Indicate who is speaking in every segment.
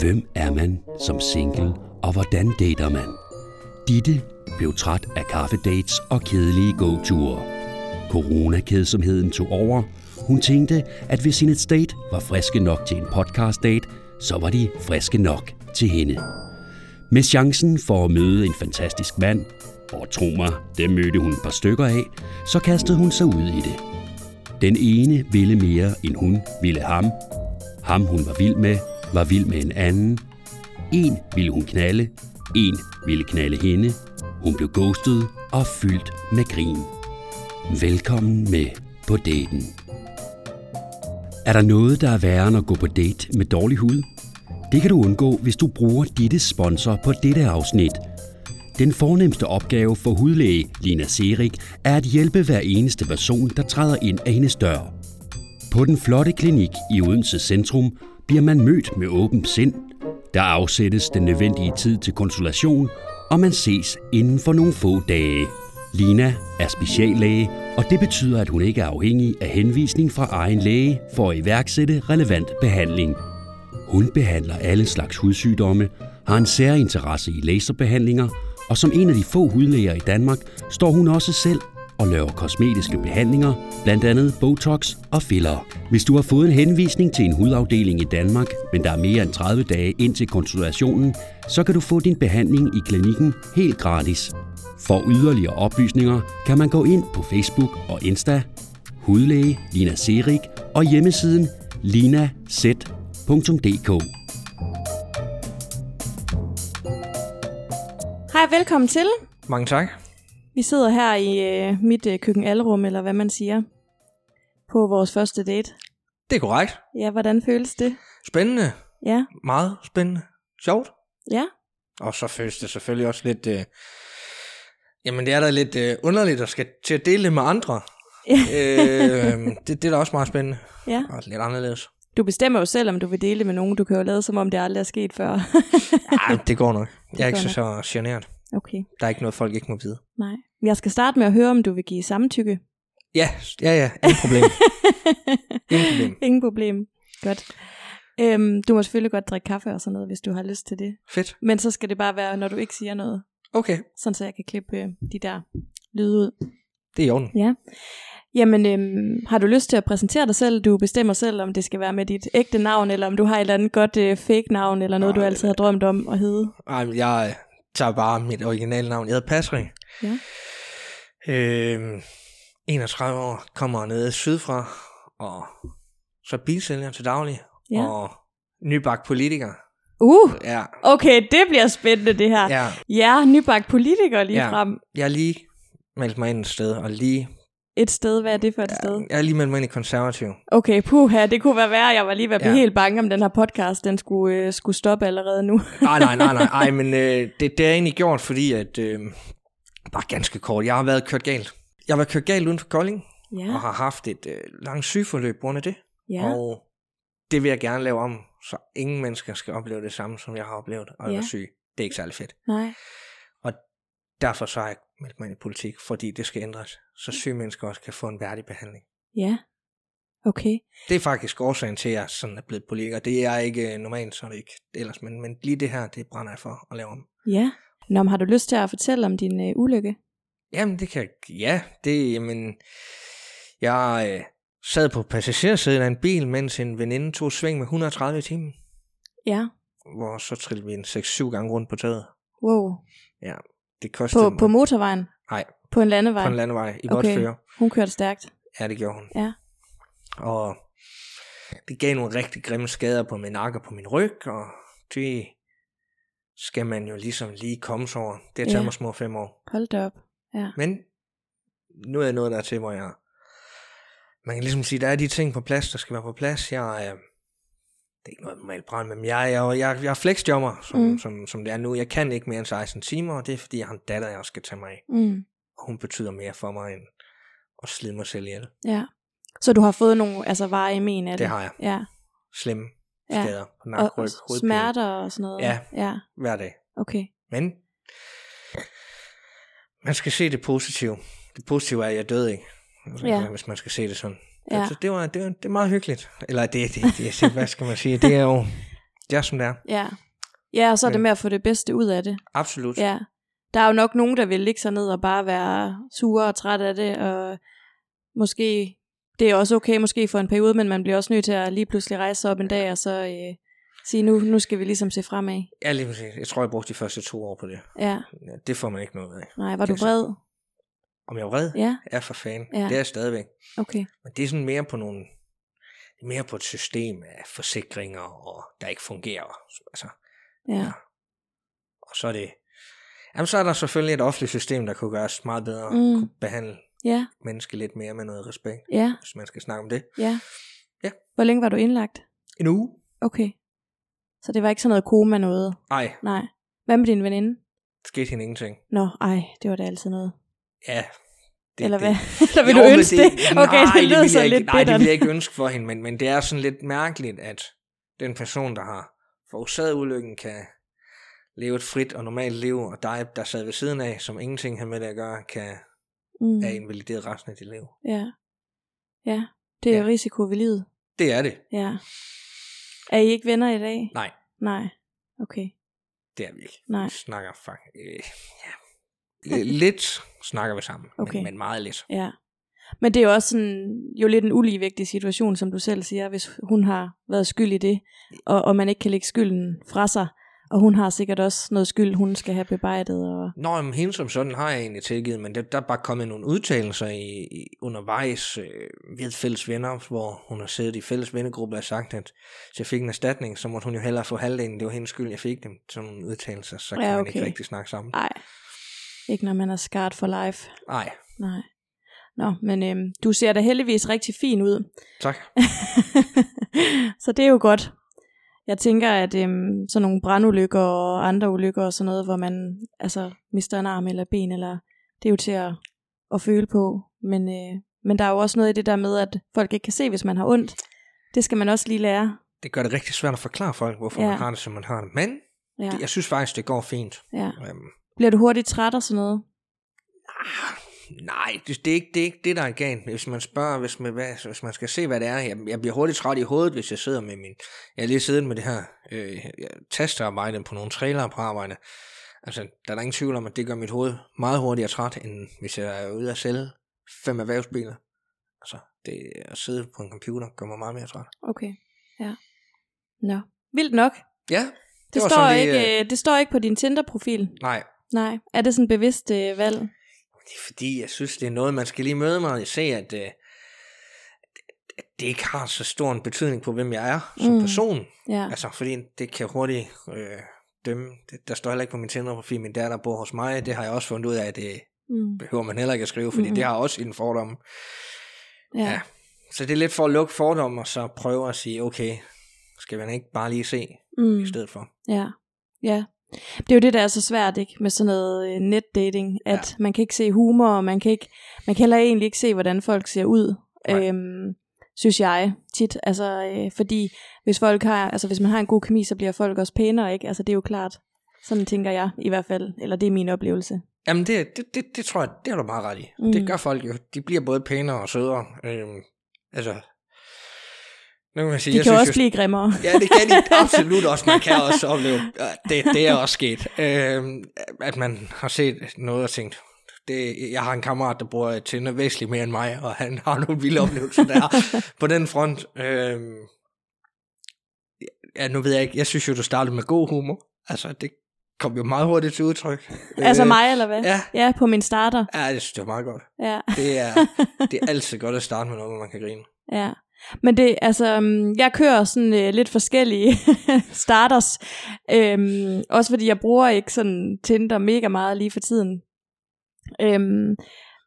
Speaker 1: Hvem er man som single, og hvordan dater man? Ditte blev træt af kaffedates og kedelige gåture. Coronakedsomheden tog over. Hun tænkte, at hvis hendes date var friske nok til en podcast-date, så var de friske nok til hende. Med chancen for at møde en fantastisk mand, og tro mig, dem mødte hun et par stykker af, så kastede hun sig ud i det. Den ene ville mere, end hun ville ham. Ham, hun var vild med, var vild med en anden. En ville hun knalde, en ville knalde hende. Hun blev ghostet og fyldt med grin. Velkommen med på daten. Er der noget, der er værre end at gå på date med dårlig hud? Det kan du undgå, hvis du bruger ditte sponsor på dette afsnit. Den fornemmeste opgave for hudlæge Lina Serik er at hjælpe hver eneste person, der træder ind af hendes dør. På den flotte klinik i Odense Centrum bliver man mødt med åbent sind. Der afsættes den nødvendige tid til konsultation, og man ses inden for nogle få dage. Lina er speciallæge, og det betyder, at hun ikke er afhængig af henvisning fra egen læge for at iværksætte relevant behandling. Hun behandler alle slags hudsygdomme, har en særinteresse i laserbehandlinger, og som en af de få hudlæger i Danmark står hun også selv og laver kosmetiske behandlinger, blandt andet Botox og filler. Hvis du har fået en henvisning til en hudafdeling i Danmark, men der er mere end 30 dage ind til konsultationen, så kan du få din behandling i klinikken helt gratis. For yderligere oplysninger kan man gå ind på Facebook og Insta, hudlæge Lina Serik og hjemmesiden linaz.dk.
Speaker 2: Hej, velkommen til.
Speaker 3: Mange tak.
Speaker 2: Vi sidder her i øh, mit øh, køkken alrum, eller hvad man siger, på vores første date.
Speaker 3: Det er korrekt.
Speaker 2: Ja, hvordan føles det?
Speaker 3: Spændende.
Speaker 2: Ja,
Speaker 3: Meget spændende. Sjovt.
Speaker 2: ja,
Speaker 3: Og så føles det selvfølgelig også lidt... Øh... Jamen, det er da lidt øh, underligt at skal til at dele det med andre. øh, det, det er da også meget spændende.
Speaker 2: ja.
Speaker 3: Og lidt anderledes.
Speaker 2: Du bestemmer jo selv, om du vil dele det med nogen. Du kan jo lade, som om det aldrig er sket før.
Speaker 3: Ja, det går nok. Jeg er ikke så, så generet.
Speaker 2: Okay,
Speaker 3: Der er ikke noget, folk ikke må vide.
Speaker 2: nej. Jeg skal starte med at høre, om du vil give samtykke.
Speaker 3: Ja, ja, ja. Ingen problem. Ingen problem.
Speaker 2: Ingen problem. Godt. Øhm, du må selvfølgelig godt drikke kaffe og sådan noget, hvis du har lyst til det.
Speaker 3: Fedt.
Speaker 2: Men så skal det bare være, når du ikke siger noget.
Speaker 3: Okay,
Speaker 2: Sådan så jeg kan klippe øh, de der lyde ud.
Speaker 3: det er i orden.
Speaker 2: Ja. Jamen, øhm, har du lyst til at præsentere dig selv? Du bestemmer selv, om det skal være med dit ægte navn, eller om du har et eller andet godt øh, fake-navn, eller noget, du
Speaker 3: Nej,
Speaker 2: altid har drømt om at hedde.
Speaker 3: Ej, men jeg tager bare mit originale navn. Jeg hedder Patrick.
Speaker 2: Ja.
Speaker 3: Øh, 31 år, kommer nede sydfra, og så bilsælger til daglig,
Speaker 2: Ja.
Speaker 3: og nybagt politiker.
Speaker 2: Uh,
Speaker 3: Ja,
Speaker 2: okay, det bliver spændende det her.
Speaker 3: ja,
Speaker 2: Ja, nybagt politiker lige
Speaker 3: Ja.
Speaker 2: frem.
Speaker 3: jeg har lige meldt mig ind et sted, og lige,
Speaker 2: Et sted, hvad er det for et sted?
Speaker 3: jeg har lige meldt mig ind i konservativ.
Speaker 2: Okay, puha, det kunne være værre. Jeg var lige ved at blive
Speaker 3: Ja.
Speaker 2: helt bange, om den her podcast, den skulle, øh, skulle stoppe allerede nu.
Speaker 3: Nej, nej, nej, nej, ej, men øh, det, det er egentlig gjort, fordi at, øh, bare ganske kort, jeg har været kørt galt. Jeg har været kørt galt uden for Kolding,
Speaker 2: ja,
Speaker 3: og har haft et øh, langt sygeforløb på grund af det.
Speaker 2: ja,
Speaker 3: Og det vil jeg gerne lave om, så ingen mennesker skal opleve det samme, som jeg har oplevet, og jeg
Speaker 2: Ja.
Speaker 3: var syg. Det er ikke særlig fedt.
Speaker 2: nej,
Speaker 3: Derfor så har jeg meldt mig ind i politik, fordi det skal ændres, så syge mennesker også kan få en værdig behandling.
Speaker 2: ja. Okay,
Speaker 3: Det er faktisk årsagen til, at jeg sådan er blevet politiker. Det er ikke øh, normalt, så er det ikke ellers, men, men lige det her, det brænder jeg for at lave om.
Speaker 2: ja. Nå, men har du lyst til at fortælle om din øh, ulykke?
Speaker 3: Jamen, det kan ja, det, jamen, jeg øh, sad på passagersædet af en bil, mens en veninde tog sving med 130 i timen,
Speaker 2: Ja,
Speaker 3: hvor så trillede vi en 6-7 gange rundt på taget.
Speaker 2: wow.
Speaker 3: Det kostede
Speaker 2: På,
Speaker 3: mig-
Speaker 2: på motorvejen?
Speaker 3: Nej,
Speaker 2: På en landevej?
Speaker 3: på en landevej i godt
Speaker 2: Okay.
Speaker 3: føre.
Speaker 2: Hun kørte stærkt.
Speaker 3: Ja, det gjorde hun.
Speaker 2: Ja.
Speaker 3: Og det gav nogle rigtig grimme skader på min nakke og på min ryg, og det skal man jo ligesom lige komme sig over. Det har taget
Speaker 2: Ja.
Speaker 3: mig små fem år.
Speaker 2: Hold da op. Ja.
Speaker 3: Men nu er jeg nået der til, hvor jeg... Man kan ligesom sige, der er de ting på plads, der skal være på plads. Jeg er... Det er ikke noget normalt brand, men jeg, jeg, jeg, jeg er flexjobber, som,
Speaker 2: Mm.
Speaker 3: som, som det er nu. Jeg kan ikke mere end 16 timer, og det er fordi, jeg har en datter, jeg skal tage mig af.
Speaker 2: Mm.
Speaker 3: Og hun betyder mere for mig, end at slide mig selv ihjel.
Speaker 2: ja. Så du har fået nogle altså, i men af det?
Speaker 3: Det har jeg.
Speaker 2: Ja.
Speaker 3: Slemme
Speaker 2: Ja.
Speaker 3: skader på
Speaker 2: Og,
Speaker 3: nakke,
Speaker 2: og
Speaker 3: ryg, hovedpine.
Speaker 2: smerter og sådan noget?
Speaker 3: Ja.
Speaker 2: Ja,
Speaker 3: hver dag.
Speaker 2: okay.
Speaker 3: Men man skal se det positive. Det positive er, at jeg døde ikke. Altså,
Speaker 2: Ja.
Speaker 3: Hvis man skal se det sådan.
Speaker 2: Ja.
Speaker 3: Altså, det, var, det, var, det er meget hyggeligt. Eller det, det, det, det hvad skal man sige? Det er jo, Det er som det er.
Speaker 2: Ja. Ja, og så er det
Speaker 3: Men-
Speaker 2: med at få det bedste ud af det.
Speaker 3: Absolut.
Speaker 2: Ja. Der er jo nok nogen, der vil ligge sig ned og bare være sure og træt af det, og måske, det er også okay måske for en periode, men man bliver også nødt til at lige pludselig rejse sig op en dag, og så øh, sige, nu, nu skal vi ligesom se fremad.
Speaker 3: Ja, lige præcis. Jeg tror, jeg brugte de første to år på det.
Speaker 2: Ja,
Speaker 3: Ja, det får man ikke noget af.
Speaker 2: nej, var du vred?
Speaker 3: Om jeg er vred?
Speaker 2: Ja,
Speaker 3: Ja, for fanden.
Speaker 2: Ja.
Speaker 3: Det er jeg stadigvæk.
Speaker 2: okay.
Speaker 3: Men det er sådan mere på nogle er mere på et system af forsikringer, og der ikke fungerer. Altså,
Speaker 2: Ja,
Speaker 3: Ja. og så er det... Jamen, så er der selvfølgelig et offentligt system, der kunne gøres meget bedre,
Speaker 2: Mm.
Speaker 3: kunne behandle
Speaker 2: ja,
Speaker 3: mennesker lidt mere med noget respekt,
Speaker 2: ja,
Speaker 3: hvis man skal snakke om det.
Speaker 2: ja.
Speaker 3: Ja.
Speaker 2: Hvor længe var du indlagt?
Speaker 3: En uge?
Speaker 2: Okay. Så det var ikke sådan noget koma noget?
Speaker 3: Ej,
Speaker 2: Nej. Hvad med din veninde?
Speaker 3: skete hende ingenting.
Speaker 2: Nå, ej, det var da altid noget.
Speaker 3: Ja.
Speaker 2: Det, Eller hvad? Eller vil
Speaker 3: Jo,
Speaker 2: du ønske det? Okay,
Speaker 3: nej,
Speaker 2: det lyder
Speaker 3: vil
Speaker 2: så
Speaker 3: jeg ikke,
Speaker 2: lidt
Speaker 3: Nej, det vil jeg ikke ønske for hende, men, men det er sådan lidt mærkeligt, at den person, der har forårsaget ulykken, kan leve et frit og normalt liv, og dig, der sad ved siden af, som ingenting har med det at gøre, kan
Speaker 2: Mm.
Speaker 3: er invalideret resten af dit liv.
Speaker 2: Ja. Ja, det er
Speaker 3: Ja.
Speaker 2: risiko ved livet.
Speaker 3: Det er det.
Speaker 2: Ja. Er I ikke venner i dag?
Speaker 3: Nej,
Speaker 2: Nej. Okay.
Speaker 3: det er vi ikke.
Speaker 2: Nej.
Speaker 3: Vi snakker faktisk... Øh, ja. Lidt snakker vi sammen,
Speaker 2: Okay.
Speaker 3: men, men meget lidt.
Speaker 2: Ja. Men det er jo også sådan, jo lidt en uligevægtig situation, som du selv siger, hvis hun har været skyld i det, og, og man ikke kan lægge skylden fra sig, og hun har sikkert også noget skyld, hun skal have bebejdet. Og...
Speaker 3: Nå, men hende som sådan har jeg egentlig tilgivet, men der, der er bare kommet nogle udtalelser i, i undervejs øh, ved fælles venner, hvor hun har siddet i fælles vennegruppe og sagt, at hvis jeg fik en erstatning, så måtte hun jo hellere få halvdelen. Det var hendes skyld, jeg fik dem. Sådan nogle udtalelser, så kan
Speaker 2: Ja,
Speaker 3: man
Speaker 2: okay.
Speaker 3: ikke rigtig snakke sammen.
Speaker 2: Ej, ikke når man er scarred for life.
Speaker 3: Nej,
Speaker 2: Nej. Nå, men øhm, du ser da heldigvis rigtig fin ud.
Speaker 3: tak.
Speaker 2: så det er jo godt. Jeg tænker, at øhm, sådan nogle brandulykker og andre ulykker og sådan noget, hvor man altså mister en arm eller ben, eller det er jo til at, at føle på. Men, øh, men der er jo også noget i det der med, at folk ikke kan se, hvis man har ondt. Det skal man også lige lære.
Speaker 3: Det gør det rigtig svært at forklare folk, hvorfor
Speaker 2: Ja.
Speaker 3: man har det, som man har det. Men
Speaker 2: Ja,
Speaker 3: det, jeg synes faktisk, det går fint.
Speaker 2: ja.
Speaker 3: Øhm,
Speaker 2: Bliver du hurtigt træt og sådan noget?
Speaker 3: Ah, nej, det, det, er ikke, det er ikke det, der er galt. Hvis man spørger, hvis man, hvad, hvis man skal se, hvad det er, jeg, jeg bliver hurtigt træt i hovedet, hvis jeg sidder med min... Jeg har lige siddet med det her øh, tastearbejde på nogle trailere på arbejde. Altså, der er der ingen tvivl om, at det gør mit hoved meget hurtigere træt, end hvis jeg er ude at sælge fem erhvervsbiler. Altså, det at sidde på en computer gør mig meget mere træt.
Speaker 2: Okay, ja. Nå, vildt nok.
Speaker 3: Ja,
Speaker 2: Det,
Speaker 3: var
Speaker 2: står,
Speaker 3: lige,
Speaker 2: ikke, øh, det står ikke på din Tinder-profil.
Speaker 3: nej.
Speaker 2: Nej, er det sådan et bevidst øh, valg?
Speaker 3: Det er fordi, jeg synes, det er noget, man skal lige møde mig og se, at, øh, at det ikke har så stor en betydning på, hvem jeg er som
Speaker 2: Mm.
Speaker 3: person.
Speaker 2: Ja,
Speaker 3: Altså, fordi det kan hurtigt øh, dømme. Det, der står heller ikke på min Tinder-profil, min datter bor hos mig. Det har jeg også fundet ud af, at det
Speaker 2: mm.
Speaker 3: behøver man heller ikke at skrive, fordi mm. det har også en fordom.
Speaker 2: ja.
Speaker 3: Ja. Så det er lidt for at lukke fordomme, og så prøve at sige, okay, skal man ikke bare lige se
Speaker 2: Mm.
Speaker 3: i stedet for.
Speaker 2: Ja, ja. Det er jo det, der er så svært ikke med sådan noget øh, netdating, at ja. man kan ikke se humor, og man kan, ikke, man kan heller egentlig ikke se, hvordan folk ser ud,
Speaker 3: Nej.
Speaker 2: øhm, synes jeg tit. Altså, øh, fordi hvis folk har, altså hvis man har en god kemi, så bliver folk også pænere, ikke? Altså det er jo klart. Sådan tænker jeg i hvert fald, eller det er min oplevelse.
Speaker 3: Jamen, det, det, det, det tror jeg, det har du meget ret i.
Speaker 2: Mm.
Speaker 3: Mm. Det gør folk jo. De bliver både pænere og sødere. Øhm, altså, nu kan man sige,
Speaker 2: De
Speaker 3: jeg
Speaker 2: kan
Speaker 3: synes
Speaker 2: også
Speaker 3: jo,
Speaker 2: blive grimmere.
Speaker 3: Ja, det kan de absolut også. Man kan også opleve, øh, det, det er også sket, øh, at man har set noget og tænkt, det, jeg har en kammerat, der bruger Tinder væsentligt mere end mig, og han har nogle vilde oplevelser der på den front. Øh, ja, nu ved jeg ikke, jeg synes jo, du startede med god humor. Altså, det kom jo meget hurtigt til udtryk.
Speaker 2: Altså
Speaker 3: Øh,
Speaker 2: mig, eller hvad?
Speaker 3: Ja,
Speaker 2: Ja, på min starter.
Speaker 3: ja, jeg synes, det var meget godt.
Speaker 2: Ja.
Speaker 3: Det er, det er altid godt at starte med noget, hvor man kan grine.
Speaker 2: Ja, men det, altså, øhm, jeg kører sådan øh, lidt forskellige starters, øhm, også fordi jeg bruger ikke sådan Tinder mega meget lige for tiden. Øhm,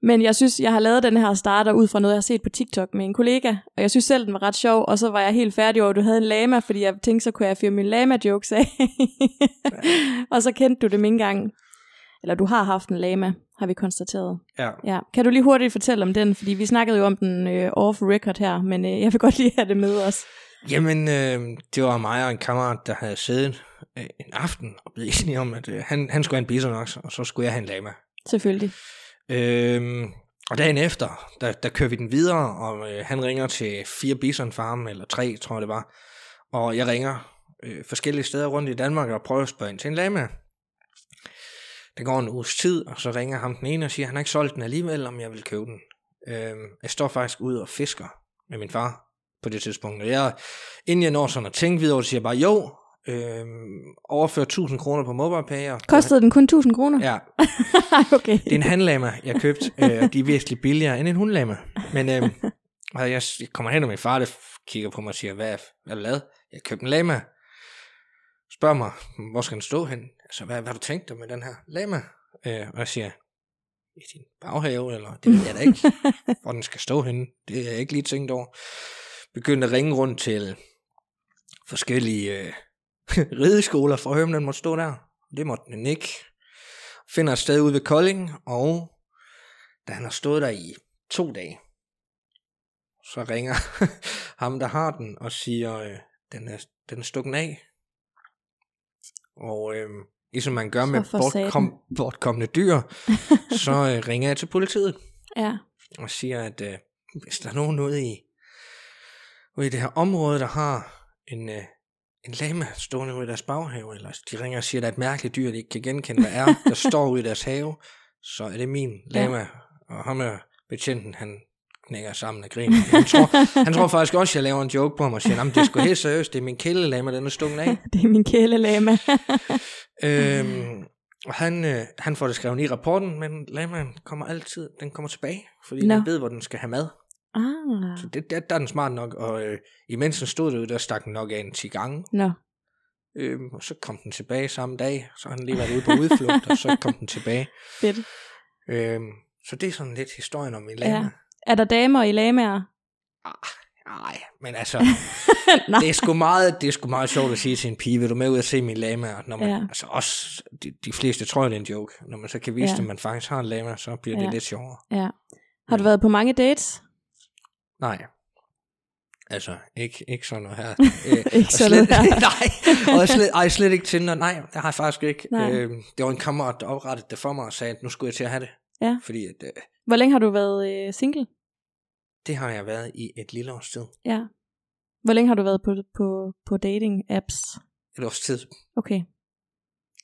Speaker 2: men jeg synes, jeg har lavet den her starter ud fra noget, jeg har set på TikTok med en kollega, og jeg synes selv, den var ret sjov, og så var jeg helt færdig over, at du havde en lama, fordi jeg tænkte, så kunne jeg fyre mine lama-jokes af. og så kendte du dem ikke engang. Eller du har haft en lama, har vi konstateret.
Speaker 3: Ja.
Speaker 2: Ja, kan du lige hurtigt fortælle om den? Fordi vi snakkede jo om den øh, off record her, men øh, jeg vil godt lige have det med os.
Speaker 3: Jamen, øh, det var mig og en kammerat, der havde siddet øh, en aften og blevet enige om, at øh, han, han skulle have en bisonox, og så skulle jeg have en lama.
Speaker 2: Selvfølgelig.
Speaker 3: Øhm, og dagen efter, der, der kører vi den videre, og øh, han ringer til fire bison farm, eller tre, tror jeg det var. Og jeg ringer øh, forskellige steder rundt i Danmark og prøver at spørge ind til en lama. Der går en uges tid, og så ringer ham den ene og siger, at han har ikke solgt den alligevel, om jeg vil købe den. Øh, jeg står faktisk ude og fisker med min far på det tidspunkt. Og jeg, inden jeg når sådan at tænke videre, så siger jeg bare, jo, øh, overfør 1000 kroner på MobilePay.
Speaker 2: Kostede den kun 1000 kroner?
Speaker 3: Ja,
Speaker 2: okay.
Speaker 3: det er en handlama, jeg købte, øh, og de er væsentligt billigere end en hundlama. Men øh, og jeg, jeg kommer hen, og min far det kigger på mig og siger, hvad, hvad har du lavet? Jeg købte en lama. Spørger mig, hvor skal den stå hen? Altså, hvad, hvad har du tænkt dig med den her lama? Øh, og jeg siger, i din baghave, eller det ved jeg da ikke, hvor den skal stå henne. Det har jeg ikke lige tænkt over. Begyndte at ringe rundt til forskellige øh, rideskoler for at høre, om den måtte stå der. Det måtte den ikke. Finder et sted ude ved Kolding, og da han har stået der i to dage, så ringer ham, der har den, og siger, øh, den, er, den er stukken af. Og øh, ligesom man gør
Speaker 2: Så
Speaker 3: med bortkom, bortkommende dyr, så øh, ringer jeg til politiet
Speaker 2: Ja.
Speaker 3: og siger, at øh, hvis der er nogen ude i, ude i det her område, der har en, øh, en lama stående ude i deres baghave, eller de ringer og siger, at der er et mærkeligt dyr, de ikke kan genkende, hvad er, der står ude i deres have, så er det min lama. Ja. Og ham er betjenten, han knækker sammen af grin. Han tror, han tror faktisk også, at jeg laver en joke på ham og siger, at det er sgu helt seriøst, det er min kælelama, den er stukket af.
Speaker 2: Det er min kælelama.
Speaker 3: Øhm, og han, øh, han får det skrevet i rapporten, men lamaen kommer altid, den kommer tilbage, fordi
Speaker 2: Nå.
Speaker 3: den ved, hvor den skal have mad.
Speaker 2: ah.
Speaker 3: Så det, der, der er den smart nok, og øh, imens den stod derude, der stak den nok af en 10 gange.
Speaker 2: Nå.
Speaker 3: Øhm, og så kom den tilbage samme dag, så har den lige været ude på udflugt, og så kom den tilbage.
Speaker 2: Fedt.
Speaker 3: Øhm, så det er sådan lidt historien om min lama.
Speaker 2: Ja. Er der damer i lamaer?
Speaker 3: Nej, men altså,
Speaker 2: Nå.
Speaker 3: det er, sgu meget, det er sgu meget sjovt at sige til en pige, vil du med ud og se min lama? Når man,
Speaker 2: Ja.
Speaker 3: altså også, de, de fleste tror, det er en joke. Når man så kan vise
Speaker 2: Ja.
Speaker 3: at man faktisk har en lama, så bliver det
Speaker 2: Ja.
Speaker 3: lidt sjovere.
Speaker 2: Ja. Har du været på mange dates?
Speaker 3: Nej. Altså, ikke, ikke sådan noget her. Øh,
Speaker 2: Ikke
Speaker 3: og
Speaker 2: sådan
Speaker 3: slet,
Speaker 2: noget her.
Speaker 3: nej, og slet, ej, slet ikke Tinder. Nej, det har jeg faktisk ikke.
Speaker 2: Nej.
Speaker 3: Øh, det var en kammerat, der oprettede det for mig og sagde, at nu skulle jeg til at have det.
Speaker 2: Ja.
Speaker 3: Fordi at, øh,
Speaker 2: Hvor længe har du været øh, single?
Speaker 3: det har jeg været i et lille års tid.
Speaker 2: Ja. Hvor længe har du været på, på, på dating apps?
Speaker 3: Et års tid.
Speaker 2: Okay.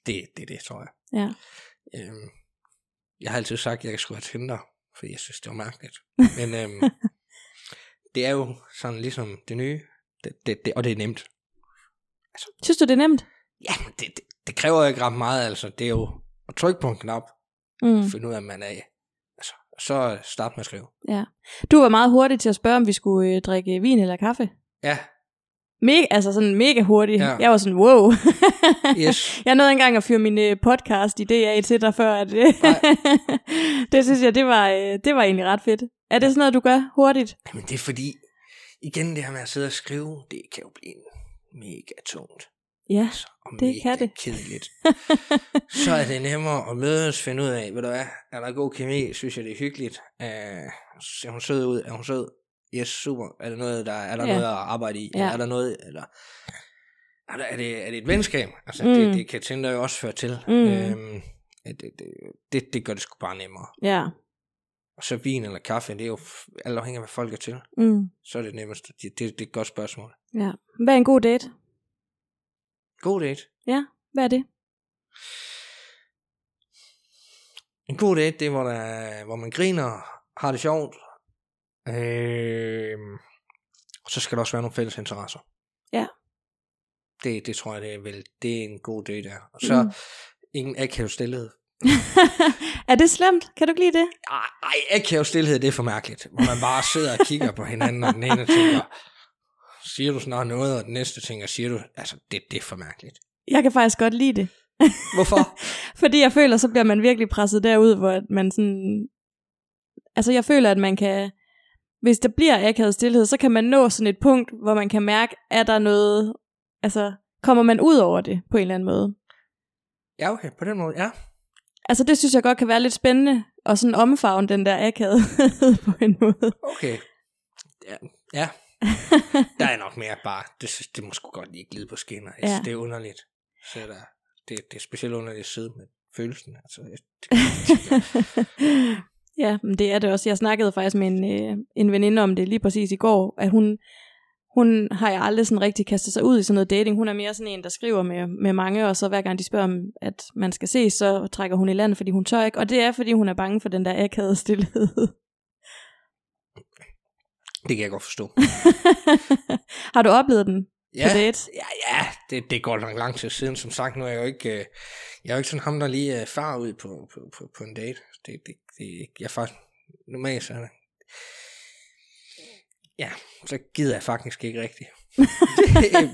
Speaker 3: Det, det er det, tror jeg.
Speaker 2: Ja.
Speaker 3: Øhm, jeg har altid sagt, at jeg skulle have Tinder, fordi jeg synes, det var mærkeligt. Men øhm, det er jo sådan ligesom det nye, det, det, det, og det er nemt.
Speaker 2: Synes du, det er nemt?
Speaker 3: Ja, det, det, det kræver ikke ret meget, altså. Det er jo at trykke på en knap,
Speaker 2: Mm.
Speaker 3: finde ud af, at man er altså, så start med at skrive.
Speaker 2: Ja. Du var meget hurtig til at spørge, om vi skulle øh, drikke vin eller kaffe.
Speaker 3: Ja,
Speaker 2: Mega, altså sådan mega hurtig.
Speaker 3: Ja.
Speaker 2: Jeg var sådan, wow.
Speaker 3: yes.
Speaker 2: jeg nåede engang at fyre min øh, podcast idé af til dig før. At, øh, det synes jeg, det var, øh, det var egentlig ret fedt. Er det sådan noget, du gør hurtigt?
Speaker 3: Jamen det er fordi, igen det her med at sidde og skrive, det kan jo blive mega tungt.
Speaker 2: Ja,
Speaker 3: og
Speaker 2: Det kan det.
Speaker 3: kedeligt. så er det nemmere at mødes, finde ud af, ved du hvad, er der god kemi, synes jeg det er hyggeligt. Uh, ser hun sød ud, er hun sød? Yes, super. Er der noget, der, er der
Speaker 2: Ja.
Speaker 3: noget at arbejde i?
Speaker 2: Ja.
Speaker 3: Er der noget, eller er, der, er, det, er det et venskab? Altså,
Speaker 2: Mm.
Speaker 3: det, det kan Tinder jo også føre til.
Speaker 2: Mm.
Speaker 3: Øhm, det, det, det, det gør det sgu bare nemmere.
Speaker 2: ja.
Speaker 3: Og så vin eller kaffe, det er jo alt afhængig af, hvad folk er til.
Speaker 2: Mm.
Speaker 3: Så er det nemmest. Det, det, det er et godt spørgsmål.
Speaker 2: ja. Hvad er en god date?
Speaker 3: God date.
Speaker 2: Ja, hvad er det?
Speaker 3: En god date, det er, hvor, der, hvor man griner, har det sjovt. Øh, og så skal der også være nogle fælles interesser.
Speaker 2: Ja.
Speaker 3: Det, det tror jeg, det er, vel, det er en god date der. Og så
Speaker 2: Mm.
Speaker 3: ingen akavet stillhed.
Speaker 2: er det slemt? Kan du ikke lide det?
Speaker 3: Ej, ej, akavet stillhed, det er for mærkeligt. Hvor man bare sidder og kigger på hinanden, og den ene tænker, siger du snart noget, og den næste tænker, siger du, altså, det, det er for mærkeligt.
Speaker 2: Jeg kan faktisk godt lide det.
Speaker 3: Hvorfor?
Speaker 2: Fordi jeg føler, så bliver man virkelig presset derud, hvor man sådan... Altså jeg føler, at man kan... Hvis der bliver akavet stillhed, så kan man nå sådan et punkt, hvor man kan mærke, er der noget... Altså, kommer man ud over det på en eller anden måde?
Speaker 3: ja, okay, på den måde, ja.
Speaker 2: Altså det synes jeg godt kan være lidt spændende, og sådan omfavne den der akavet på en måde.
Speaker 3: Okay. Ja, ja. der er nok mere bare, det, det må sgu godt lige glide på skinner. Jeg
Speaker 2: Ja.
Speaker 3: Det er underligt. Så er der, det, det er specielt underligt at sidde med følelsen. Altså, jeg- det,
Speaker 2: ja, men det er det også. Jeg snakkede faktisk med en, øh, en veninde om det lige præcis i går, at hun, hun har jeg aldrig sådan rigtig kastet sig ud i sådan noget dating. Hun er mere sådan en, der skriver med, med mange, og så hver gang de spørger om, at man skal ses, så trækker hun i land, fordi hun tør ikke. Og det er, fordi hun er bange for den der akavede stillhed.
Speaker 3: Det kan jeg godt forstå.
Speaker 2: har du oplevet den
Speaker 3: Ja,
Speaker 2: på date?
Speaker 3: ja, ja det, det går nok lang tid siden. Som sagt, nu er jeg jo ikke, øh, jeg er jo ikke sådan ham, der lige øh, far ud på, på, på, på en date. Det, det, det, jeg er faktisk normalt sådan. Ja, så gider jeg faktisk ikke rigtigt.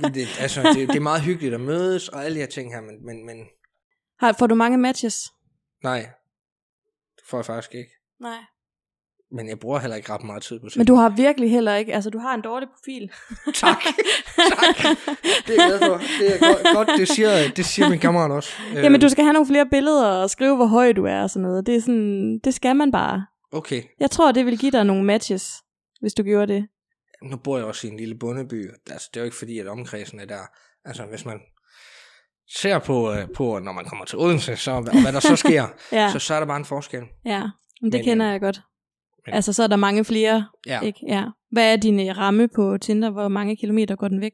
Speaker 3: det, det, altså, det, det, er meget hyggeligt at mødes, og alle de her ting her, men, men, men
Speaker 2: Har, får du mange matches?
Speaker 3: nej, det får jeg faktisk ikke.
Speaker 2: Nej.
Speaker 3: Men jeg bruger heller ikke ret meget tid på
Speaker 2: Men du har virkelig heller ikke, altså du har en dårlig profil.
Speaker 3: Tak, tak. Det er for. Det er godt, godt det, siger, det siger min kammerat også.
Speaker 2: Jamen du skal have nogle flere billeder og skrive, hvor høj du er og sådan noget. Det, er sådan, det skal man bare.
Speaker 3: Okay,
Speaker 2: Jeg tror, det vil give dig nogle matches, hvis du gjorde det.
Speaker 3: nu bor jeg også i en lille bondeby. Altså, det er jo ikke fordi, at omkredsen er der. Altså, hvis man ser på, øh, på når man kommer til Odense, så, og hvad der så sker,
Speaker 2: Ja,
Speaker 3: så, så er der bare en forskel.
Speaker 2: ja. Men det
Speaker 3: Men,
Speaker 2: kender
Speaker 3: øh,
Speaker 2: jeg godt.
Speaker 3: Men-
Speaker 2: Altså, så er der mange flere,
Speaker 3: Ja,
Speaker 2: ikke? Ja. Hvad er din øh, ramme på Tinder? Hvor mange kilometer går den væk?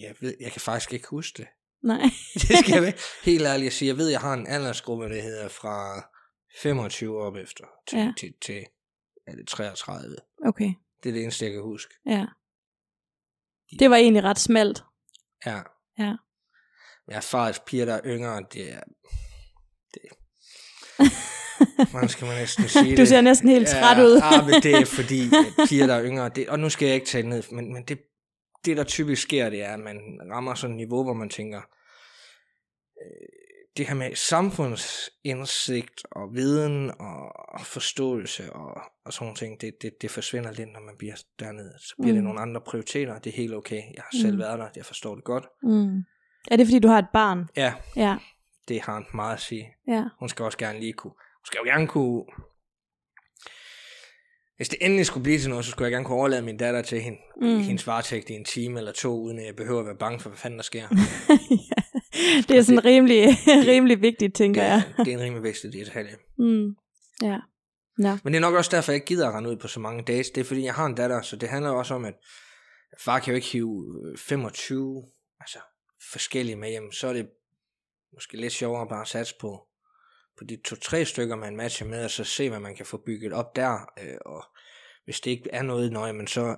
Speaker 3: jeg, ved, jeg kan faktisk ikke huske det.
Speaker 2: Nej.
Speaker 3: Det skal jeg være helt ærligt at sige. Jeg ved, jeg har en aldersgruppe, der hedder fra 25 op efter til,
Speaker 2: Ja.
Speaker 3: til, til er det 33.
Speaker 2: Okay,
Speaker 3: Det er det eneste, jeg kan huske.
Speaker 2: ja. Det var egentlig ret smalt.
Speaker 3: Ja.
Speaker 2: Ja.
Speaker 3: Men jeg har faktisk piger, der er yngre, det er... Det, hvordan skal man næsten sige
Speaker 2: Du
Speaker 3: det?
Speaker 2: ser næsten helt træt ud.
Speaker 3: Ja, men det er fordi, at piger, der er yngre, det, og nu skal jeg ikke tale ned, men, men det, det, der typisk sker, det er, at man rammer sådan et niveau, hvor man tænker, øh, det her med samfundsindsigt og viden og, og forståelse og, og sådan ting, det, det, det forsvinder lidt, når man bliver dernede. Så bliver mm. det
Speaker 2: Mm.
Speaker 3: nogle andre prioriteter, det er helt okay. Jeg har selv
Speaker 2: Mm.
Speaker 3: været der, jeg forstår det godt.
Speaker 2: Mm. Er det, fordi du har et barn?
Speaker 3: Ja,
Speaker 2: Ja,
Speaker 3: det har han meget at sige.
Speaker 2: ja.
Speaker 3: Hun skal også gerne lige kunne, skal jo gerne kunne, hvis det endelig skulle blive til noget, så skulle jeg gerne kunne overlade min datter til hende, mm. I hendes varetægt i en time eller to, uden at jeg behøver at være bange for, hvad fanden der sker.
Speaker 2: ja. Det er sådan rimelig, rimelig vigtigt, tænker
Speaker 3: det,
Speaker 2: jeg.
Speaker 3: det er en rimelig vigtig detalje.
Speaker 2: Mm. Ja. Nå.
Speaker 3: Men det er nok også derfor, jeg ikke gider at rende ud på så mange dates. Det er fordi, jeg har en datter, så det handler også om, at far kan jo ikke hive øh, 25 altså, forskellige med hjem. Så er det måske lidt sjovere bare at satse på, på de to-tre stykker, man matcher med, og så se, hvad man kan få bygget op der. Øh, og hvis det ikke er noget nøje, men så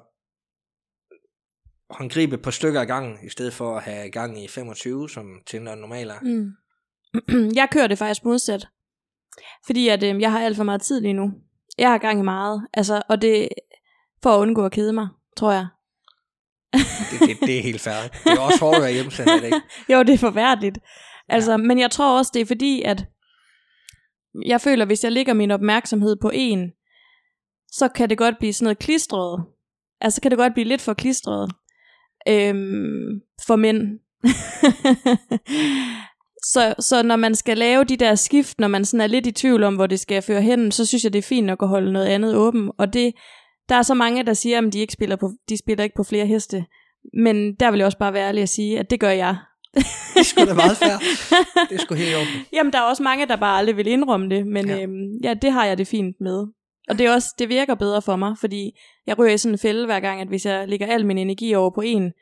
Speaker 3: håndgribe par stykker af gangen, i stedet for at have gang i 25, som Tinder normalt er.
Speaker 2: Mm. jeg kører det faktisk modsat. Fordi at, øh, jeg har alt for meget tid lige nu. Jeg har gang i meget. Altså, og det for at undgå at kede mig, tror jeg.
Speaker 3: Det, det, det er helt færdigt. Det er også hårdt at være hjemsendt, ikke?
Speaker 2: Jo, det er forfærdeligt. Altså, ja. Men jeg tror også, det er fordi, at jeg føler, hvis jeg lægger min opmærksomhed på en, så kan det godt blive sådan noget klistret. Altså, kan det godt blive lidt for klistret øhm, for mænd. så, så når man skal lave de der skift, når man sådan er lidt i tvivl om, hvor det skal føre hen, så synes jeg, det er fint nok at holde noget andet åben. Og det, der er så mange, der siger, at de ikke spiller, på, de spiller ikke på flere heste. Men der vil jeg også bare være ærlig at sige, at det gør jeg.
Speaker 3: Det sgu da meget fair. Det sgu helt åbent.
Speaker 2: Jamen, der er også mange, der bare aldrig vil indrømme det, men
Speaker 3: Ja.
Speaker 2: ja. Øhm, ja, det har jeg det fint med. Og det, er også, det virker bedre for mig, fordi jeg ryger i sådan en fælde hver gang, at hvis jeg lægger al min energi over på en,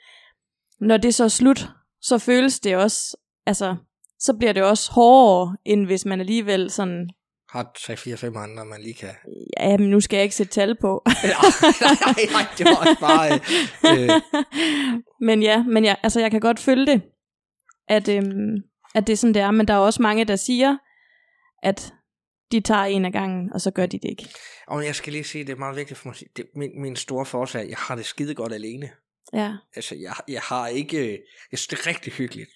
Speaker 2: når det så er slut, så føles det også, altså, så bliver det også hårdere, end hvis man alligevel sådan,
Speaker 3: Har 3-4-5 andre, man lige kan...
Speaker 2: ja, men nu skal jeg ikke sætte tal på.
Speaker 3: nej, nej, nej, det var også bare... Øh, øh,
Speaker 2: men ja, men jeg, altså, jeg kan godt følge det, at, øhm, at det er sådan, det er, men der er også mange, der siger, at de tager en af gangen, og så gør de det ikke.
Speaker 3: og jeg skal lige sige, det er meget vigtigt for mig det, min, min store forsag, jeg har det skide godt alene.
Speaker 2: Ja,
Speaker 3: Altså, jeg, jeg har ikke... Jeg synes, det er rigtig hyggeligt.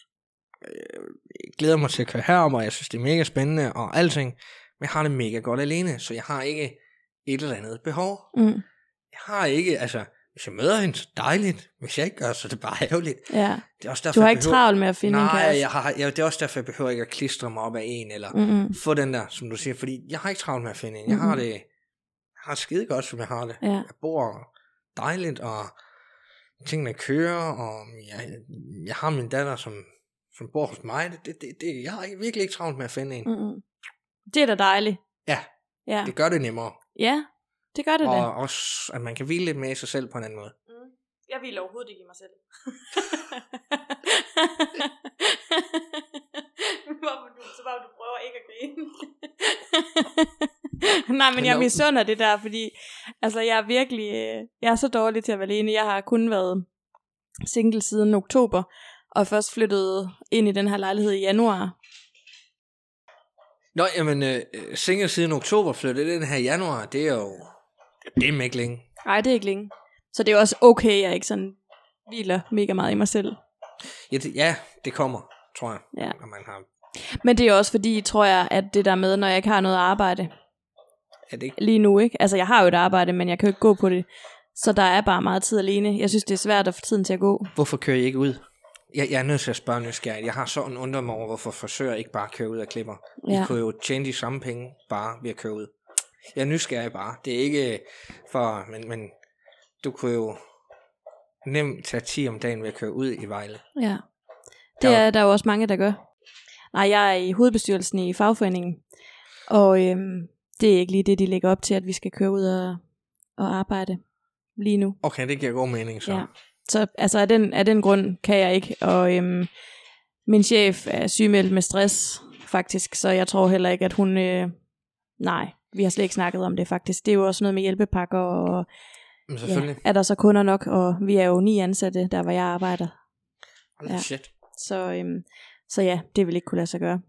Speaker 3: Øh, Jeg glæder mig til at køre herom, og jeg synes, det er mega spændende og alting. Men jeg har det mega godt alene, så jeg har ikke et eller andet behov.
Speaker 2: mm,
Speaker 3: Jeg har ikke, altså, hvis jeg møder hende, så dejligt. Hvis jeg ikke gør, så er det bare ærgerligt.
Speaker 2: ja.
Speaker 3: Det er også derfor,
Speaker 2: Du har ikke
Speaker 3: behøver-
Speaker 2: travlt med at finde en
Speaker 3: Nej,
Speaker 2: kæreste.
Speaker 3: jeg har, jeg, det er også derfor, jeg behøver ikke at klistre mig op af en, eller
Speaker 2: Mm-mm.
Speaker 3: få den der, som du siger, fordi jeg har ikke travlt med at finde en. Jeg har det, jeg har det skide godt, som jeg har det.
Speaker 2: Ja.
Speaker 3: Jeg bor dejligt, og tingene kører, og jeg, jeg har min datter, som, som bor hos mig. Det, det, det, det, jeg har ikke- virkelig ikke travlt med at finde en.
Speaker 2: Mm-mm. Det er da dejligt.
Speaker 3: Ja,
Speaker 2: Ja,
Speaker 3: det gør det nemmere.
Speaker 2: ja det gør det da.
Speaker 3: Og også, at man kan hvile lidt med i sig selv på en anden måde.
Speaker 2: Jeg vil overhovedet ikke i mig selv. Hvorfor du, så bare du prøver ikke at grine. Nej, men jeg
Speaker 3: Hello.
Speaker 2: misunder det der, fordi altså, jeg er virkelig, jeg er så dårlig til at være alene. Jeg har kun været single siden oktober, og først flyttet ind i den her lejlighed i januar.
Speaker 3: Nå, jamen, øh, single siden oktober flyttede den her januar, det er jo, det er ikke længe.
Speaker 2: Nej, det er ikke længe. Så det er også okay, jeg ikke sådan hviler mega meget i mig selv.
Speaker 3: Ja, det, ja, det kommer, tror jeg,
Speaker 2: Ja.
Speaker 3: når man har,
Speaker 2: Men det er også fordi, tror jeg, at det der med, når jeg ikke har noget arbejde
Speaker 3: er det ikke?
Speaker 2: lige nu, ikke? Altså, jeg har jo et arbejde, men jeg kan jo ikke gå på det. Så der er bare meget tid alene. Jeg synes, det er svært at få tiden til at gå.
Speaker 3: Hvorfor kører I ikke ud? Jeg, jeg er nødt til at spørge nysgerrigt. Jeg har sådan undret mig over, hvorfor frisører ikke bare kører ud af klipper. I
Speaker 2: Ja.
Speaker 3: kunne jo tjene de samme penge bare ved at køre ud. Jeg er nysgerrig bare. Det er ikke for, men, men du kunne jo nemt tage 10 om dagen ved at køre ud i Vejle.
Speaker 2: Ja.
Speaker 3: Der
Speaker 2: Det
Speaker 3: er-
Speaker 2: er der jo også mange, der gør. Nej, jeg er i hovedbestyrelsen i fagforeningen. Og øhm, det er ikke lige det, de lægger op til, at vi skal køre ud og, og arbejde lige nu.
Speaker 3: Okay, det giver god mening så.
Speaker 2: Ja. Så altså af den, af den grund kan jeg ikke. Og øhm, min chef er sygemeldt med stress, faktisk. Så jeg tror heller ikke, at hun... Øh, nej, vi har slet ikke snakket om det faktisk. Det er jo også noget med hjælpepakker, og
Speaker 3: Men
Speaker 2: ja,
Speaker 3: selvfølgelig.
Speaker 2: er der så kunder nok, og vi er jo ni ansatte, der hvor jeg arbejder.
Speaker 3: Ja.
Speaker 2: ja.
Speaker 3: Shit.
Speaker 2: Så, øhm, så ja, det vil ikke kunne lade sig gøre.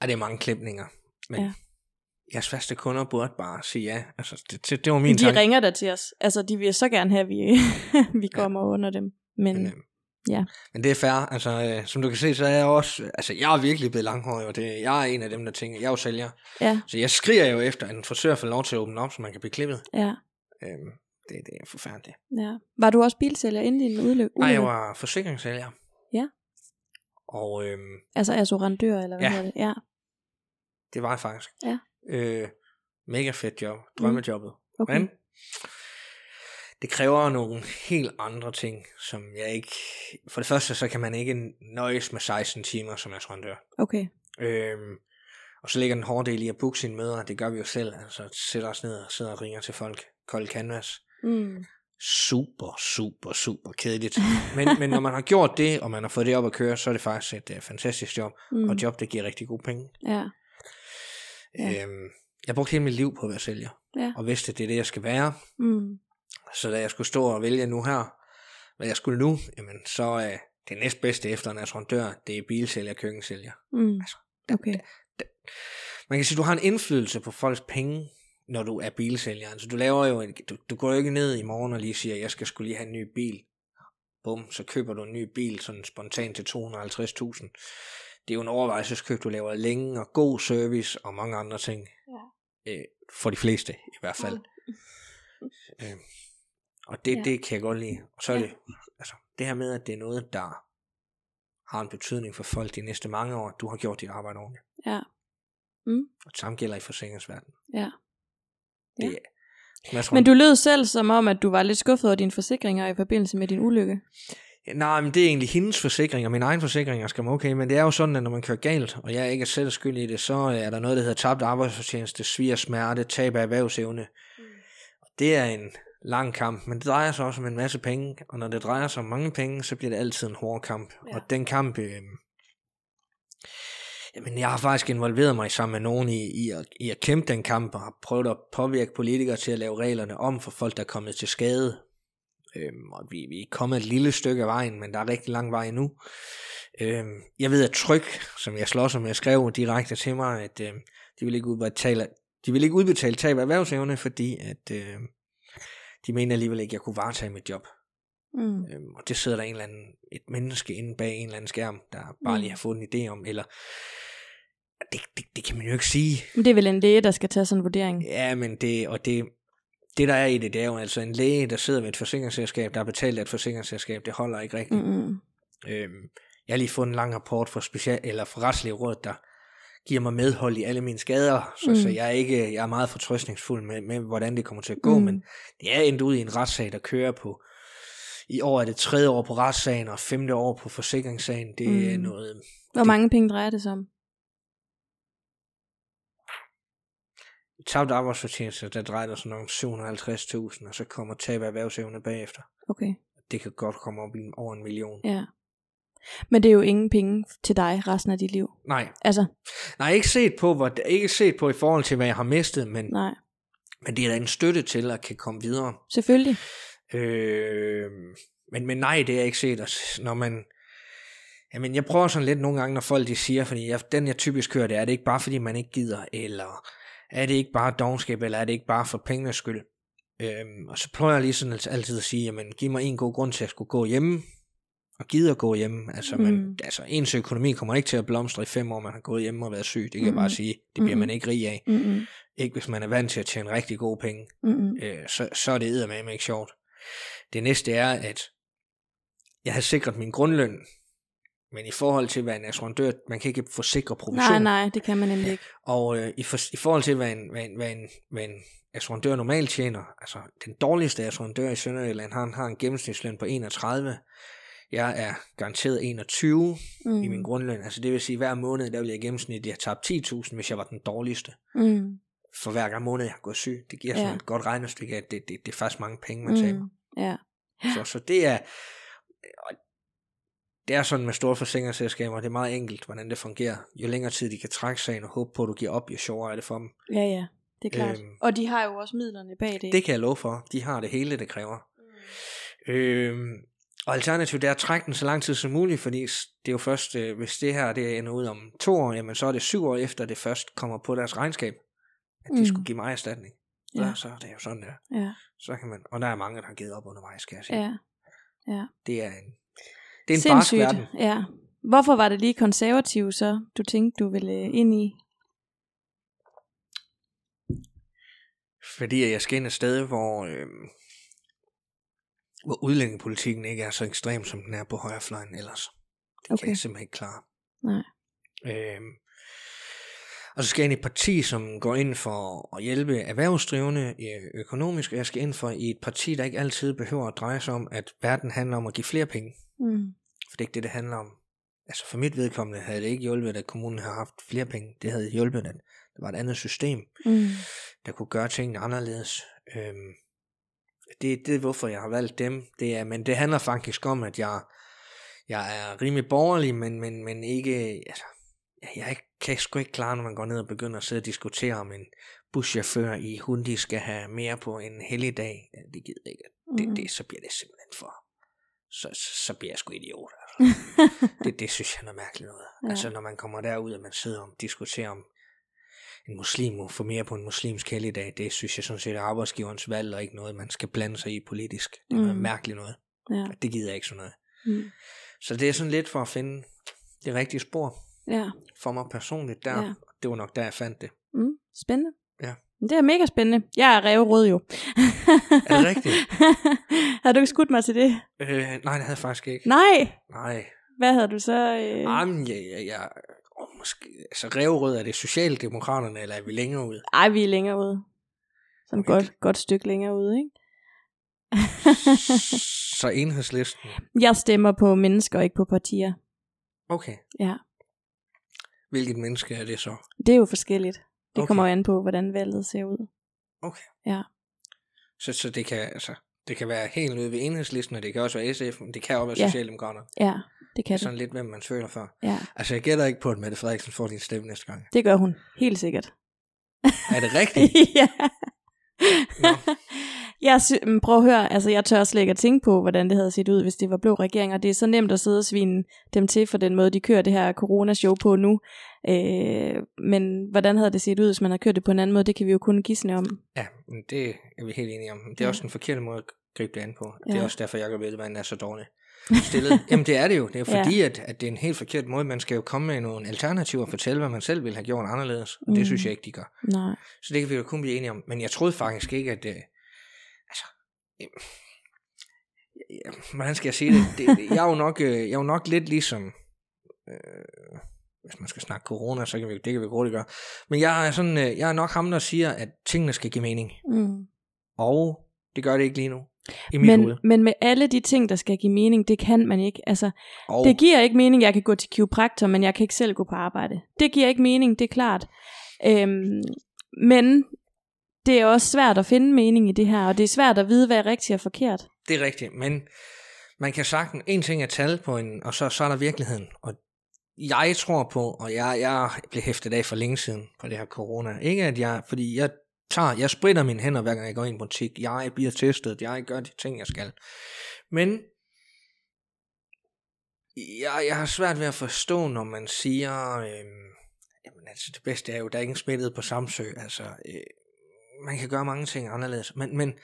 Speaker 3: Ej, det er mange klipninger. Men
Speaker 2: Ja.
Speaker 3: ja. jeres faste kunder burde bare sige ja. Altså, det, det, det var min
Speaker 2: de
Speaker 3: tanke.
Speaker 2: ringer der til os. Altså, de vil så gerne have, at vi, vi kommer ja. under dem. Men,
Speaker 3: Men, øh,
Speaker 2: ja.
Speaker 3: Men det er fair, altså øh, som du kan se, så er jeg også, altså jeg er virkelig blevet langhåret, og det, jeg er en af dem, der tænker, jeg er jo sælger,
Speaker 2: ja,
Speaker 3: så jeg skriger jo efter, at en frisør får lov til at åbne op, så man kan blive klippet.
Speaker 2: ja,
Speaker 3: Øhm, det, det er forfærdeligt.
Speaker 2: ja. Var du også bilsælger inden din udløb?
Speaker 3: Nej, jeg var forsikringssælger.
Speaker 2: Ja.
Speaker 3: Og øhm,
Speaker 2: Altså assurandør, eller hvad
Speaker 3: Ja.
Speaker 2: hedder det? Ja,
Speaker 3: det var jeg faktisk.
Speaker 2: Ja.
Speaker 3: Øh, mega fedt job, drømmejobbet.
Speaker 2: okay.
Speaker 3: Men det kræver nogle helt andre ting, som jeg ikke... For det første, så kan man ikke nøjes med 16 timer som assurandør.
Speaker 2: Okay,
Speaker 3: Øhm, og så ligger den hårde del i at booke sine møder, det gør vi jo selv, altså sætter os ned og sidder og ringer til folk, kold canvas.
Speaker 2: mm.
Speaker 3: Super, super, super kedeligt. Men, men når man har gjort det, og man har fået det op at køre, så er det faktisk et uh, fantastisk job,
Speaker 2: Mm.
Speaker 3: og et job, der giver rigtig gode penge.
Speaker 2: Ja. Ja.
Speaker 3: Øhm, jeg brugte hele mit liv på at være sælger,
Speaker 2: Ja.
Speaker 3: og vidste, at det er det, jeg skal være.
Speaker 2: mm.
Speaker 3: Så da jeg skulle stå og vælge nu her, hvad jeg skulle nu, jamen så er uh, det næstbedste efter en assurandør, det er bilsælger og køkkensælger.
Speaker 2: Mm.
Speaker 3: Altså,
Speaker 2: okay,
Speaker 3: Man kan sige, du har en indflydelse på folks penge, når du er bilsælger. Altså, du laver jo, en, du, du går jo ikke ned i morgen og lige siger, jeg skal skulle lige have en ny bil. Bum, så køber du en ny bil sådan spontant til 250.000. Det er jo en overvejelseskøb, du laver længe og god service og mange andre ting.
Speaker 2: Ja.
Speaker 3: Øh, for de fleste i hvert fald. Øh, og det,
Speaker 2: Ja.
Speaker 3: det kan jeg godt lide. Og så er
Speaker 2: Ja.
Speaker 3: det, altså, det her med, at det er noget, der har en betydning for folk de næste mange år. Du har gjort dit arbejde ordentligt.
Speaker 2: ja, mm.
Speaker 3: Og det samme gælder i forsikringsverdenen.
Speaker 2: ja. Ja.
Speaker 3: Det, jeg tror,
Speaker 2: Men du lød selv som om, at du var lidt skuffet over dine forsikringer i forbindelse med din ulykke.
Speaker 3: Nej, men det er egentlig hendes forsikring, og min egen forsikring skal man okay, men det er jo sådan, at når man kører galt, og jeg ikke er selv skyld i det, så er der noget, der hedder tabt arbejdsfortjeneste, svir, smerte, tab af erhvervsevne. Og det er en lang kamp, men det drejer sig også om en masse penge, og når det drejer sig om mange penge, så bliver det altid en hård kamp.
Speaker 2: Ja.
Speaker 3: Og den kamp, øh, jamen jeg har faktisk involveret mig sammen med nogen i, i, at, i at kæmpe den kamp, og har prøvet at påvirke politikere til at lave reglerne om for folk, der er kommet til skade. Øhm, og vi, vi er kommet et lille stykke af vejen, men der er rigtig lang vej endnu. Øhm, jeg ved, at Tryk, som jeg slår med, skrev direkte til mig, at øh, de vil ikke udbetale, de vil ikke udbetale tab af erhvervsevne, fordi at, øh, de mener alligevel ikke, at jeg kunne varetage mit job.
Speaker 2: Mm.
Speaker 3: Øhm, og det sidder der en eller anden, et menneske inde bag en eller anden skærm, der bare
Speaker 2: Mm.
Speaker 3: lige har fået en idé om, eller det, det, det kan man jo ikke sige.
Speaker 2: Men det er vel en læge, der skal tage sådan en vurdering.
Speaker 3: Ja, men det, og det, det der er i det, det er jo altså en læge, der sidder ved et forsikringsselskab, der er betalt af et forsikringsselskab, det holder ikke rigtigt. Mm. Øhm, jeg har lige fået en lang rapport fra, special, eller fra retslige råd, der giver mig medhold i alle mine skader, så,
Speaker 2: Mm.
Speaker 3: så jeg, er ikke, jeg er meget fortrøstningsfuld med, med, hvordan det kommer til at gå,
Speaker 2: Mm.
Speaker 3: men det er endt ud i en retssag, der kører på, i år er det tredje år på retssagen, og femte år på forsikringssagen, det mm. er noget,
Speaker 2: Hvor mange penge drejer det sig om?
Speaker 3: tabt arbejdsfortjeneste, der drejer der sådan nogle 750.000, og så kommer tab af erhvervsevne bagefter.
Speaker 2: Okay.
Speaker 3: det kan godt komme op i over en million.
Speaker 2: Ja. Men det er jo ingen penge til dig resten af dit liv.
Speaker 3: Nej,
Speaker 2: Altså,
Speaker 3: nej ikke set på, hvor, ikke set på i forhold til, hvad jeg har mistet, men,
Speaker 2: nej.
Speaker 3: men det er da en støtte til at kan komme videre.
Speaker 2: Selvfølgelig.
Speaker 3: Øh, men, men nej, det er jeg ikke set. S- Når man, jamen, jeg prøver sådan lidt nogle gange, når folk de siger, fordi jeg, den jeg typisk hører, det er, er det ikke bare, fordi man ikke gider, eller er det ikke bare dogenskab, eller er det ikke bare for pengenes skyld? Øhm, og så prøver jeg lige sådan alt- altid at sige, jamen, giv mig en god grund til at skulle gå hjemme, og gider gå hjemme. Altså, man,
Speaker 2: Mm.
Speaker 3: altså ens økonomi kommer ikke til at blomstre i fem år, man har gået hjemme og været syg. Det kan jeg
Speaker 2: Mm.
Speaker 3: bare sige. Det bliver
Speaker 2: Mm.
Speaker 3: man ikke rig af.
Speaker 2: Mm-mm.
Speaker 3: Ikke hvis man er vant til at tjene rigtig gode penge
Speaker 2: Mm-mm.
Speaker 3: øh, så, så er det eddermame ikke sjovt. Det næste er, at jeg har sikret min grundløn, men i forhold til, hvad en assurandør, man kan ikke forsikre provision.
Speaker 2: Nej, nej, det kan man nemlig ikke.
Speaker 3: Og øh, i, for, i forhold til, hvad en, hvad, en, hvad, en, hvad en assurandør normalt tjener, altså den dårligste assurandør i Sønderjylland, han har en gennemsnitsløn på 31. Jeg er garanteret 21
Speaker 2: Mm.
Speaker 3: i min grundløn. Altså det vil sige, at hver måned, der vil jeg i gennemsnit have tabt 10.000, hvis jeg var den dårligste.
Speaker 2: Mm.
Speaker 3: For hver gang måned, jeg har gået syg. Det giver sådan
Speaker 2: Ja.
Speaker 3: et godt regnestykke, at det, det, det er faktisk mange penge, man taber.
Speaker 2: Mm. Ja.
Speaker 3: Så, så det er det er sådan med store forsikringsselskaber, det er meget enkelt, hvordan det fungerer. Jo længere tid de kan trække sagen og håbe på, at du giver op, jo sjovere er det for dem.
Speaker 2: Ja, ja. Det er klart.
Speaker 3: Øhm.
Speaker 2: Og de har jo også midlerne bag det.
Speaker 3: Det kan jeg love for. De har det hele, det kræver. Øhm, og alternativt det er at trække den så lang tid som muligt, fordi det er jo først, øh, hvis det her det ender ud om to år, jamen så er det syv år efter, det først kommer på deres regnskab, at de
Speaker 2: Mm.
Speaker 3: skulle give mig erstatning. Ja.
Speaker 2: Ja.
Speaker 3: Så er det jo sådan der.
Speaker 2: Ja,
Speaker 3: Så kan man, og der er mange, der har givet op undervejs, skal jeg sige.
Speaker 2: ja.
Speaker 3: Det er en, det er en barsk
Speaker 2: Sindssygt.
Speaker 3: verden.
Speaker 2: Ja. Hvorfor var det lige konservativ så, du tænkte, du ville øh, ind i?
Speaker 3: Fordi jeg skal ind et sted, hvor, øh, hvor udlændingepolitikken ikke er så ekstrem, som den er på højrefløjen ellers. Det okay. Kan jeg simpelthen ikke klare.
Speaker 2: Nej.
Speaker 3: Øhm, og så skal jeg ind i et parti, som går ind for at hjælpe erhvervsdrivende øh, økonomisk, og jeg skal ind for i et parti, der ikke altid behøver at dreje sig om, at verden handler om at give flere penge.
Speaker 2: Mm.
Speaker 3: For det er ikke det, det handler om. Altså for mit vedkommende havde det ikke hjulpet, at kommunen har haft flere penge. Det havde hjulpet, at der var et andet system,
Speaker 2: Mm.
Speaker 3: der kunne gøre tingene anderledes. Øhm, det, det er hvorfor jeg har valgt dem. Det er, men det handler faktisk om, at jeg, jeg er rimelig borgerlig, men, men, men ikke, altså, jeg, jeg kan sgu ikke klare, når man går ned og begynder at sidde og diskutere om en buschauffør i Hundi skal have mere på en helligdag. Ja, Det gider jeg ikke. Det,
Speaker 2: Mm.
Speaker 3: det, så bliver det simpelthen for, så, så, så bliver jeg sgu idiot. Altså. det, det synes jeg er noget mærkeligt noget. Ja. Altså når man kommer derud, og man sidder og diskuterer om, en muslim må få mere på en muslimsk helligdag, det synes jeg sådan set er arbejdsgiverens valg, og ikke noget, man skal blande sig i politisk. Det er noget
Speaker 2: Mm.
Speaker 3: mærkeligt noget.
Speaker 2: Ja.
Speaker 3: Det gider jeg ikke sådan noget.
Speaker 2: Mm.
Speaker 3: Så det er sådan lidt for at finde det rigtige spor
Speaker 2: Ja.
Speaker 3: for mig personligt der.
Speaker 2: Ja.
Speaker 3: Det var nok der, jeg fandt det.
Speaker 2: Mm. Spændende.
Speaker 3: Ja.
Speaker 2: Det er mega spændende. Jeg er revrød jo.
Speaker 3: Er det rigtigt?
Speaker 2: havde du ikke skudt mig til det?
Speaker 3: Øh, nej, det havde jeg faktisk ikke.
Speaker 2: Nej.
Speaker 3: Nej.
Speaker 2: Hvad havde du så? Øh...
Speaker 3: Jamen, jeg, jeg, jeg, åh, måske, altså revrød, er det Socialdemokraterne, eller er vi længere ud?
Speaker 2: Ej, vi er længere ude. Sådan et
Speaker 3: Okay.
Speaker 2: godt, godt stykke længere ude, ikke?
Speaker 3: Så enhedslisten.
Speaker 2: Jeg stemmer på mennesker, ikke på partier.
Speaker 3: Okay.
Speaker 2: Ja.
Speaker 3: Hvilket menneske er det så?
Speaker 2: Det er jo forskelligt. Det
Speaker 3: Okay.
Speaker 2: okay. kommer jo an på, hvordan valget ser ud.
Speaker 3: Så, så det kan altså det kan være helt ude ved enhedslisten, og det kan også være SF, men det kan også være
Speaker 2: Ja.
Speaker 3: Socialdemokraterne.
Speaker 2: Ja, det kan det.
Speaker 3: Sådan lidt, hvem man føler for.
Speaker 2: Ja,
Speaker 3: Altså, jeg gætter ikke på, at Mette Frederiksen får din stemme næste gang.
Speaker 2: det gør hun. Helt sikkert.
Speaker 3: Er det rigtigt?
Speaker 2: ja.
Speaker 3: Nå.
Speaker 2: Jeg sy- men prøv at høre, altså jeg tør slet ikke at tænke på, hvordan det havde set ud, hvis det var blå regeringer. Det er så nemt at sidde og svine dem til for den måde, de kører det her corona-show på nu. Øh, men hvordan havde det set ud, hvis man havde kørt det på en anden måde, det kan vi jo kun gisne om.
Speaker 3: Ja, men det er vi helt enige om. Det er
Speaker 2: Ja.
Speaker 3: også den forkerte måde at gribe det an på. Det er også derfor, Jacob Edelmann er så dårlig stillet. Jamen, det er det jo. Det er jo
Speaker 2: Ja.
Speaker 3: fordi, at, at det er en helt forkert måde. Man skal jo komme med nogle alternativer og fortælle, hvad man selv ville have gjort anderledes. Og det
Speaker 2: Mm.
Speaker 3: synes jeg ikke, de gør.
Speaker 2: Nej.
Speaker 3: Så det kan vi jo kun blive enige om. Men jeg troede faktisk ikke, at... Ja, hvordan skal jeg sige det? det jeg, er jo nok, øh, jeg er jo nok lidt ligesom... Øh, hvis man skal snakke corona, så kan vi, det kan vi hurtigt gøre. Men jeg er, sådan, øh, jeg er nok ham, der siger, at tingene skal give mening.
Speaker 2: Mm.
Speaker 3: Og det gør det ikke lige nu. I mit
Speaker 2: Men,
Speaker 3: hoved.
Speaker 2: men med alle de ting, der skal give mening, det kan man ikke. Altså,
Speaker 3: Og,
Speaker 2: Det giver ikke mening, jeg kan gå til kiropraktor, men jeg kan ikke selv gå på arbejde. Det giver ikke mening, det er klart. Øhm, men det er også svært at finde mening i det her, og det er svært at vide, hvad er rigtigt og forkert.
Speaker 3: det er rigtigt, men man kan sagtens, en ting er tal på en, og så, så er der virkeligheden. Og jeg tror på, og jeg, jeg blev hæftet af for længe siden på det her corona. Ikke at jeg, fordi jeg tager, jeg spritter mine hænder, hver gang jeg går ind i en butik. Jeg bliver testet, jeg gør de ting, jeg skal. Men jeg, jeg har svært ved at forstå, når man siger, øh, jamen altså det bedste er jo, der er ingen smittet på Samsø. Altså, øh, man kan gøre mange ting anderledes, men, men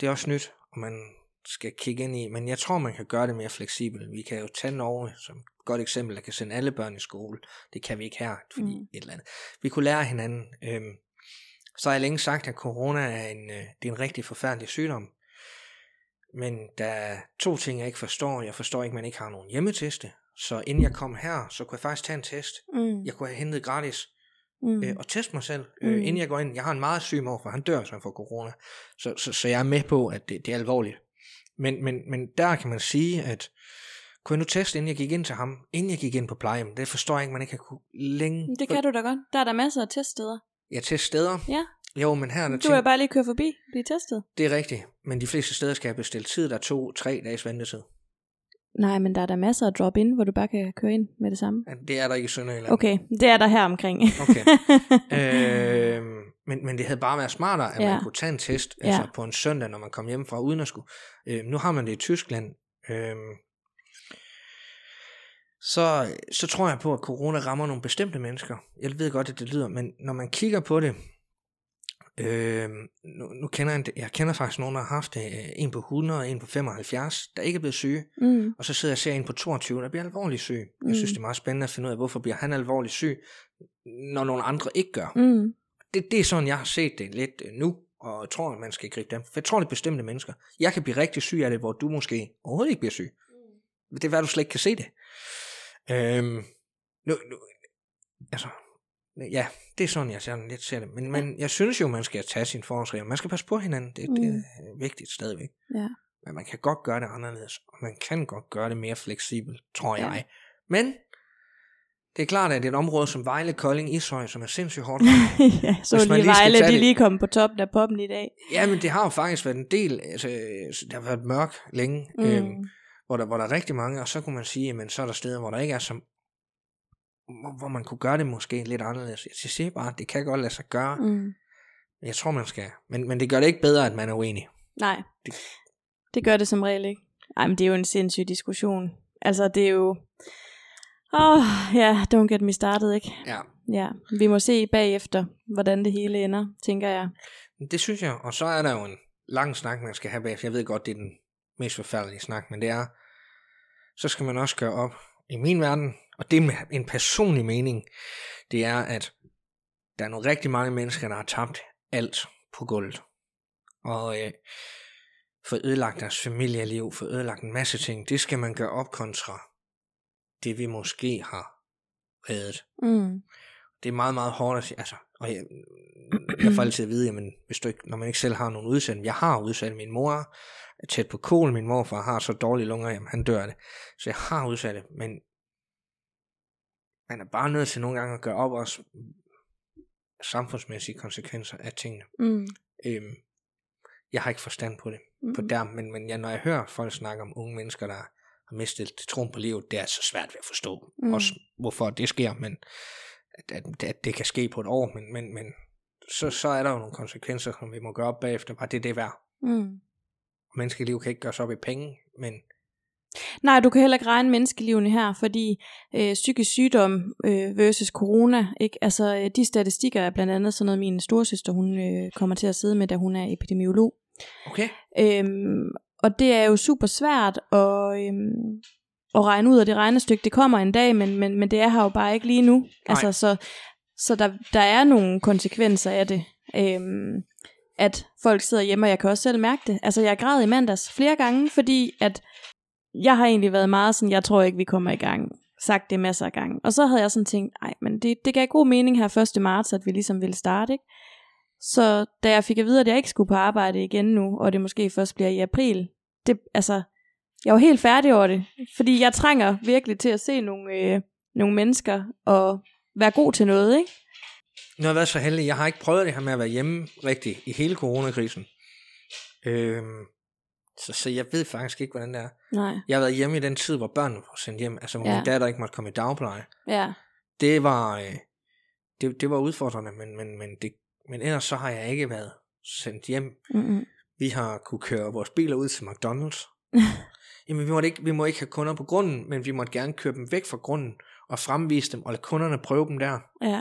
Speaker 3: det er også nyt, og man skal kigge ind i, men jeg tror, man kan gøre det mere fleksibelt. Vi kan jo tage Norge som et godt eksempel, der kan sende alle børn i skole. Det kan vi ikke her, fordi mm. et eller andet. Vi kunne lære hinanden. Øhm, så har jeg længe sagt, at corona er en, øh, det er en rigtig forfærdelig sygdom. Men der er to ting, jeg ikke forstår. Jeg forstår ikke, at man ikke har nogen hjemmeteste. Så inden jeg kom her, så kunne jeg faktisk tage en test.
Speaker 2: Mm.
Speaker 3: Jeg kunne have hentet gratis
Speaker 2: Mm.
Speaker 3: øh, og teste mig selv, øh,
Speaker 2: Mm.
Speaker 3: inden jeg går ind. Jeg har en meget syg mor, for han dør, så får corona. Så, så, så jeg er med på, at det, det er alvorligt. Men, men, men der kan man sige, at kunne jeg nu teste, inden jeg gik ind til ham, inden jeg gik ind på plejehjem, det forstår jeg ikke, man ikke har kunne længe.
Speaker 2: Det kan du da godt. Der er der masser af teststeder.
Speaker 3: Jeg tester steder.
Speaker 2: Ja.
Speaker 3: Jo, men her er der
Speaker 2: Du er bare lige køre forbi, blive testet.
Speaker 3: det er rigtigt, men de fleste steder skal jeg bestille tid, der er to-tre dages ventetid.
Speaker 2: Nej, men der er der masser af drop-in, hvor du bare kan køre ind med det samme.
Speaker 3: Ja, Det er der ikke i Sønderjylland.
Speaker 2: Okay, det er der her omkring.
Speaker 3: Okay. øh, men, men det havde bare været smartere, at ja. Man kunne tage en test altså
Speaker 2: Ja.
Speaker 3: på en søndag, når man kom hjem fra uden at skulle. Øh, nu har man det i Tyskland. Øh, så, så tror jeg på, at corona rammer nogle bestemte mennesker. Jeg ved godt, at det lyder, men når man kigger på det, øh, nu, nu kender jeg, jeg kender faktisk nogen, der har haft øh, en på 100 og en på 75, der ikke er blevet syge.
Speaker 2: mm.
Speaker 3: Og så sidder jeg og ser en på 22, der bliver alvorligt syg. Jeg synes,
Speaker 2: Mm.
Speaker 3: det er meget spændende at finde ud af, hvorfor bliver han alvorligt syg, når nogle andre ikke gør.
Speaker 2: Mm.
Speaker 3: Det, det er sådan, jeg har set det lidt øh, nu, og jeg tror, at man skal gribe dem. For jeg tror, det er bestemte mennesker. Jeg kan blive rigtig syg af det, hvor du måske overhovedet ikke bliver syg. Det er hvad du slet ikke kan se det. Øhm, nu, nu, altså, ja, det er sådan, jeg sådan lidt ser det. Men, men jeg synes jo, man skal tage sine forholdsregler. Man skal passe på hinanden. Det, det
Speaker 2: Mm.
Speaker 3: er vigtigt stadigvæk.
Speaker 2: Ja.
Speaker 3: Men man kan godt gøre det anderledes, og man kan godt gøre det mere fleksibelt, tror
Speaker 2: Ja.
Speaker 3: jeg. Men det er klart, at det er et område som Vejle, Kolding, Ishøj, som er sindssygt hårdt.
Speaker 2: ja, så
Speaker 3: Hvis
Speaker 2: lige
Speaker 3: lige
Speaker 2: Vejle, de
Speaker 3: det-
Speaker 2: lige kom på toppen af poppen i dag.
Speaker 3: ja, men det har jo faktisk været en del, altså, det har været mørk længe, mm. øhm,
Speaker 2: Mm.
Speaker 3: hvor, der, hvor der er rigtig mange, og så kunne man sige, men så er der steder, hvor der ikke er som hvor, hvor man kunne gøre det måske lidt anderledes. Jeg siger bare, at det kan godt lade sig gøre, mm. Jeg tror, man skal. Men, men det gør det ikke bedre, at man er uenig.
Speaker 2: Nej,
Speaker 3: Det-
Speaker 2: det gør det som regel ikke. Ej, men det er jo en sindssyg diskussion. Altså, det er jo... Åh, oh, ja, yeah, don't get me started, ikke?
Speaker 3: Ja,
Speaker 2: Ja, vi må se bagefter, hvordan det hele ender, tænker jeg.
Speaker 3: Det synes jeg, og så er der jo en lang snak, man skal have bagefter. Jeg ved godt, det er den mest forfærdelige snak, men det er, så skal man også gøre op i min verden, og det er med en personlig mening, det er, at der er nogle rigtig mange mennesker, der har tabt alt på gulvet. Og øh, fået ødelagt deres familieliv, fået ødelagt en masse ting. Det skal man gøre op kontra det, vi måske har reddet
Speaker 2: Mm.
Speaker 3: det er meget, meget hårdt at sige, altså, og jeg, jeg får altid at vide, jamen, hvis du ikke, når man ikke selv har nogen udsendelse, jeg har udsat min mor, er tæt på kol, min morfar har så dårlige lunger, jamen han dør det, så jeg har udsat det, men man er bare nødt til nogle gange at gøre op også samfundsmæssige konsekvenser af tingene.
Speaker 2: Mm.
Speaker 3: Øhm, jeg har ikke forstand på det,
Speaker 2: Mm.
Speaker 3: på der, men, men ja, når jeg hører folk snakke om unge mennesker, der har mistet troen på livet, det er så svært ved at forstå.
Speaker 2: Mm.
Speaker 3: Også hvorfor det sker, men at, at, at det kan ske på et år, men, men, men så, så er der jo nogle konsekvenser, som vi må gøre op bagefter. Bare det er det værd.
Speaker 2: Mm.
Speaker 3: Menneskeliv kan ikke gøres op i penge, men
Speaker 2: Nej, du kan heller ikke regne menneskelivene her, fordi øh, psykisk sygdom øh, versus corona, ikke? Altså, øh, de statistikker er blandt andet sådan noget, min storsøster, hun øh, kommer til at sidde med, da hun er epidemiolog.
Speaker 3: okay.
Speaker 2: Øhm, og det er jo super svært at, øhm, at regne ud af det regnestykke. Det kommer en dag, men, men, men det er her jo bare ikke lige nu. Altså, så så der, der er nogle konsekvenser af det. Øhm, at folk sidder hjemme, og jeg kan også selv mærke det. Altså, jeg græd i mandags flere gange, fordi at jeg har egentlig været meget sådan, jeg tror ikke, vi kommer i gang. Sagt det masser af gange. Og så havde jeg sådan tænkt, nej, men det, det gav god mening her 1. marts, at vi ligesom ville starte, ikke? Så da jeg fik at vide, at jeg ikke skulle på arbejde igen nu, og det måske først bliver i april, det, altså, jeg var helt færdig over det. Fordi jeg trænger virkelig til at se nogle, øh, nogle mennesker, og være god til noget, ikke?
Speaker 3: Nu har jeg været så heldig, jeg har ikke prøvet det her med at være hjemme rigtigt i hele coronakrisen. Øhm, så, så jeg ved faktisk ikke, hvordan det er.
Speaker 2: Nej.
Speaker 3: Jeg har været hjemme i den tid, hvor børnene var sendt hjem, altså hvor
Speaker 2: Ja.
Speaker 3: min datter ikke måtte komme i dagpleje.
Speaker 2: Ja.
Speaker 3: Det var, øh, det, det var udfordrende, men, men, men, det, men ellers så har jeg ikke været sendt hjem.
Speaker 2: Mm-mm.
Speaker 3: Vi har kunne køre vores biler ud til McDonald's. Jamen, vi, måtte ikke, vi må ikke have kunder på grunden, men vi måtte gerne køre dem væk fra grunden og fremvise dem, og lade kunderne prøve dem der.
Speaker 2: Ja.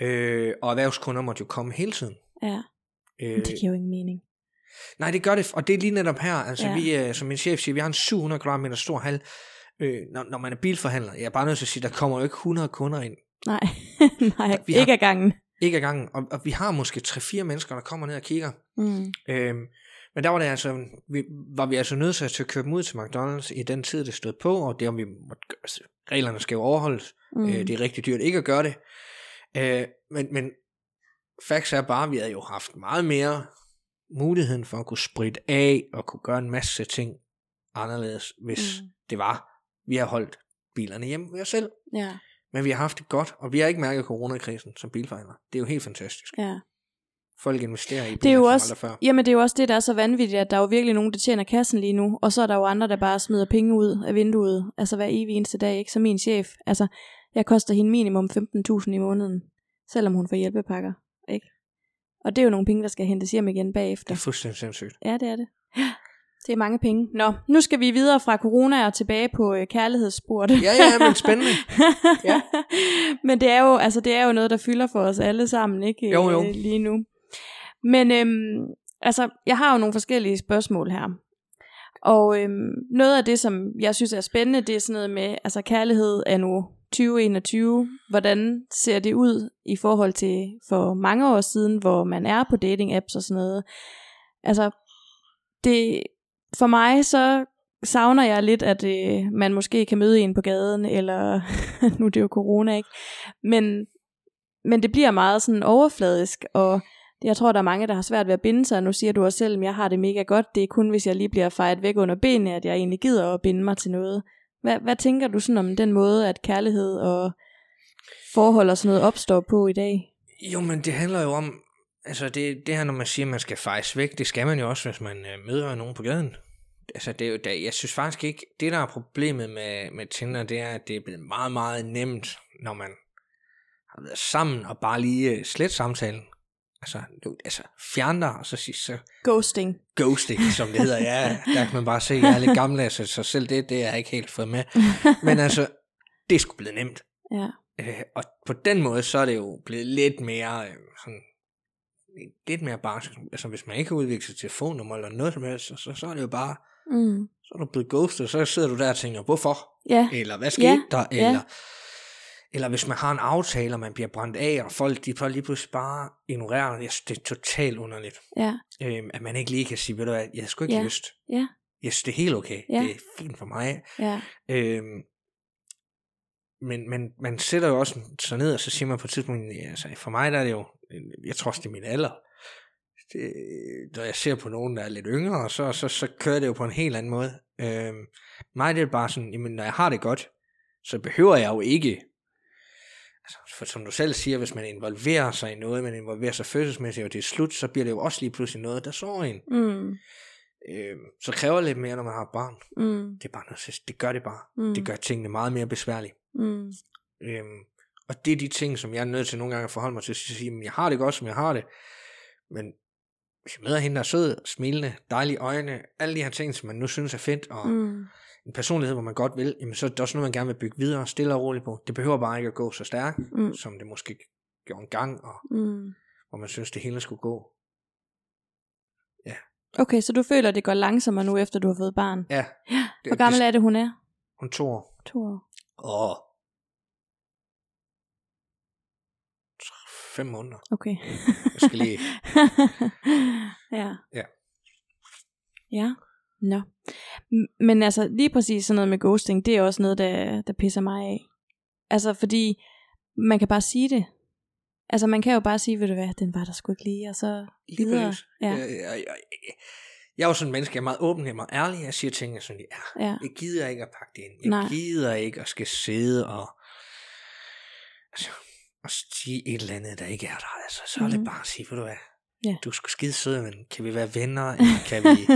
Speaker 3: Øh, og erhvervskunder måtte jo komme hele tiden.
Speaker 2: Ja.
Speaker 3: Øh,
Speaker 2: det giver jo ingen mening.
Speaker 3: Nej, det gør det, og det er lige netop her. Altså,
Speaker 2: Ja.
Speaker 3: vi, øh, som min chef siger, vi har en 700 kvadratmeter stor hal. Øh, når, når man er bilforhandler, jeg er bare nødt til at sige, der kommer jo ikke 100 kunder ind.
Speaker 2: Nej, Nej
Speaker 3: Vi har-
Speaker 2: ikke ad gangen.
Speaker 3: Ikke ad gangen, og, og vi har måske 3-4 mennesker, der kommer ned og kigger.
Speaker 2: Mm.
Speaker 3: Øhm, men der var det altså, vi, var vi altså nødt til at køre dem ud til McDonald's i den tid, det stod på, og det om vi måtte, gøre- altså, reglerne skal jo overholdes.
Speaker 2: Mm.
Speaker 3: Øh, det er rigtig dyrt ikke at gøre det. Øh, men, men facts er bare, at vi havde jo haft meget mere muligheden for at kunne spritte af og kunne gøre en masse ting anderledes, hvis
Speaker 2: Mm.
Speaker 3: det var, vi har holdt bilerne hjemme ved os selv.
Speaker 2: Ja,
Speaker 3: Men vi har haft det godt, og vi har ikke mærket coronakrisen som bilforhandler. Det er jo helt fantastisk.
Speaker 2: ja.
Speaker 3: Folk investerer i biler
Speaker 2: Det er jo
Speaker 3: som
Speaker 2: også,
Speaker 3: før.
Speaker 2: jamen det er jo også det, der er så vanvittigt, at der er jo virkelig nogen, der tjener kassen lige nu, og så er der jo andre, der bare smider penge ud af vinduet, altså hver evig eneste dag, ikke? Så min chef, altså, jeg koster hende minimum 15.000 i måneden, selvom hun får hjælpepakker, ikke? Og det er jo nogle penge, der skal hentes hjem igen
Speaker 3: Det
Speaker 2: bagefter.
Speaker 3: er fuldstændig sindssygt.
Speaker 2: Ja, det er det. Det er mange penge. Nå, nu skal vi videre fra corona og tilbage på øh, kærlighedssporet.
Speaker 3: Ja, ja, men spændende. Ja.
Speaker 2: Men det er jo, altså det er jo noget, der fylder for os alle sammen, ikke?
Speaker 3: Jo, jo.
Speaker 2: Øh, Lige nu. Men øhm, altså, jeg har jo nogle forskellige spørgsmål her. Og øhm, noget af det, som jeg synes er spændende, det er sådan noget med, altså kærlighed er nu 2021. Hvordan ser det ud i forhold til for mange år siden, hvor man er på dating apps og sådan noget? Altså, det, for mig så savner jeg lidt, at øh, man måske kan møde en på gaden, eller nu er det jo corona, ikke? Men, men det bliver meget sådan overfladisk, og jeg tror, der er mange, der har svært ved at binde sig. Nu siger du også selv, at jeg har det mega godt. Det er kun, hvis jeg lige bliver fejret væk under benene, at jeg egentlig gider at binde mig til noget. Hvad, hvad tænker du sådan om den måde, at kærlighed og forhold og sådan noget opstår på i dag?
Speaker 3: Jo, men det handler jo om, altså det, det her, når man siger, at man skal fejres væk, det skal man jo også, hvis man øh, møder nogen på gaden. Altså, det er jo, der, jeg synes faktisk ikke, det der er problemet med, med Tinder, det er, at det er blevet meget, meget nemt, når man har været sammen og bare lige øh, slet samtalen. Altså, altså fjern dig, og så sige, så
Speaker 2: Ghosting.
Speaker 3: ghosting, som det hedder. Ja, der kan man bare se, jeg er lidt gammeldags, så, så selv det, det er jeg ikke helt fået med. Men altså, det sgu blevet nemt.
Speaker 2: Ja.
Speaker 3: Øh, og på den måde, så er det jo blevet lidt mere øh, sådan, lidt mere bare, altså hvis man ikke har udviklet sit telefonnummer eller noget som helst, så, så, så er det jo bare,
Speaker 2: Mm.
Speaker 3: så er du blevet ghostet, så sidder du der og tænker, hvorfor?
Speaker 2: Ja.
Speaker 3: Eller hvad skete
Speaker 2: Ja,
Speaker 3: der?
Speaker 2: ja.
Speaker 3: Eller, hvis man har en aftale, og man bliver brændt af, og folk de bare lige pludselig bare ignorerer, jeg synes, det er totalt underligt.
Speaker 2: Ja.
Speaker 3: Øh, at man ikke lige kan sige, ved du hvad, jeg har sgu ikke
Speaker 2: Ja.
Speaker 3: lyst.
Speaker 2: Ja.
Speaker 3: Jeg synes, det er helt okay.
Speaker 2: Ja.
Speaker 3: Det er fint for mig.
Speaker 2: Ja.
Speaker 3: Øhm, men, men man sætter jo også sig ned, og så siger man på et tidspunkt, altså for mig der er det jo, jeg tror også det er min alder. Det, når jeg ser på nogen, der er lidt yngre, så, så, så kører det jo på en helt anden måde. Øhm, mig det er bare sådan, jamen når jeg har det godt, så behøver jeg jo ikke, altså, for som du selv siger, hvis man involverer sig i noget, man involverer sig følelsesmæssigt, og det er slut, så bliver det jo også lige pludselig noget, der så en.
Speaker 2: Mm.
Speaker 3: Øhm, så kræver det lidt mere, når man har barn.
Speaker 2: Mm.
Speaker 3: Det er bare noget, det gør det bare.
Speaker 2: Mm.
Speaker 3: Det gør tingene meget mere besværlige.
Speaker 2: Mm.
Speaker 3: Øhm, og det er de ting, som jeg er nødt til nogle gange at forholde mig til, at sige, at jeg har det godt, som jeg har det, men hvis jeg møder hende, der er sød, smilende, dejlige øjne, alle de her ting, som man nu synes er fedt, og mm. En personlighed, hvor man godt vil, jamen så er det også noget, man gerne vil bygge videre, stille og roligt på. Det behøver bare ikke at gå så stærkt,
Speaker 2: Mm.
Speaker 3: som det måske gjorde en gang, og
Speaker 2: Mm.
Speaker 3: hvor man synes, det hele skulle gå.
Speaker 2: Okay, så du føler, det går langsommere nu, efter du har fået barn.
Speaker 3: Ja. Det,
Speaker 2: Hvor gammel
Speaker 3: det,
Speaker 2: er det, hun er?
Speaker 3: Hun to år.
Speaker 2: To år.
Speaker 3: Åh. Fem måneder.
Speaker 2: Okay.
Speaker 3: Jeg skal lige...
Speaker 2: ja.
Speaker 3: Ja.
Speaker 2: Ja. Nå. Men altså, lige præcis sådan noget med ghosting, det er også noget, der, der pisser mig af. Altså, fordi man kan bare sige det. Altså, man kan jo bare sige, ved du hvad, den var der sgu ikke lige, og så
Speaker 3: Lige
Speaker 2: videre. Ja.
Speaker 3: Jeg, jeg, jeg, jeg er jo sådan en menneske, jeg er meget åben, jeg er meget ærlig, jeg siger tingene, som de er.
Speaker 2: Ja.
Speaker 3: Jeg gider ikke at pakke det ind. Jeg
Speaker 2: Nej.
Speaker 3: gider ikke at skal sidde og, altså, og sige et eller andet, der ikke er der. Altså, så er det bare at sige, ved du hvad,
Speaker 2: Ja.
Speaker 3: du sgu skide sød, men kan vi være venner? Kan vi,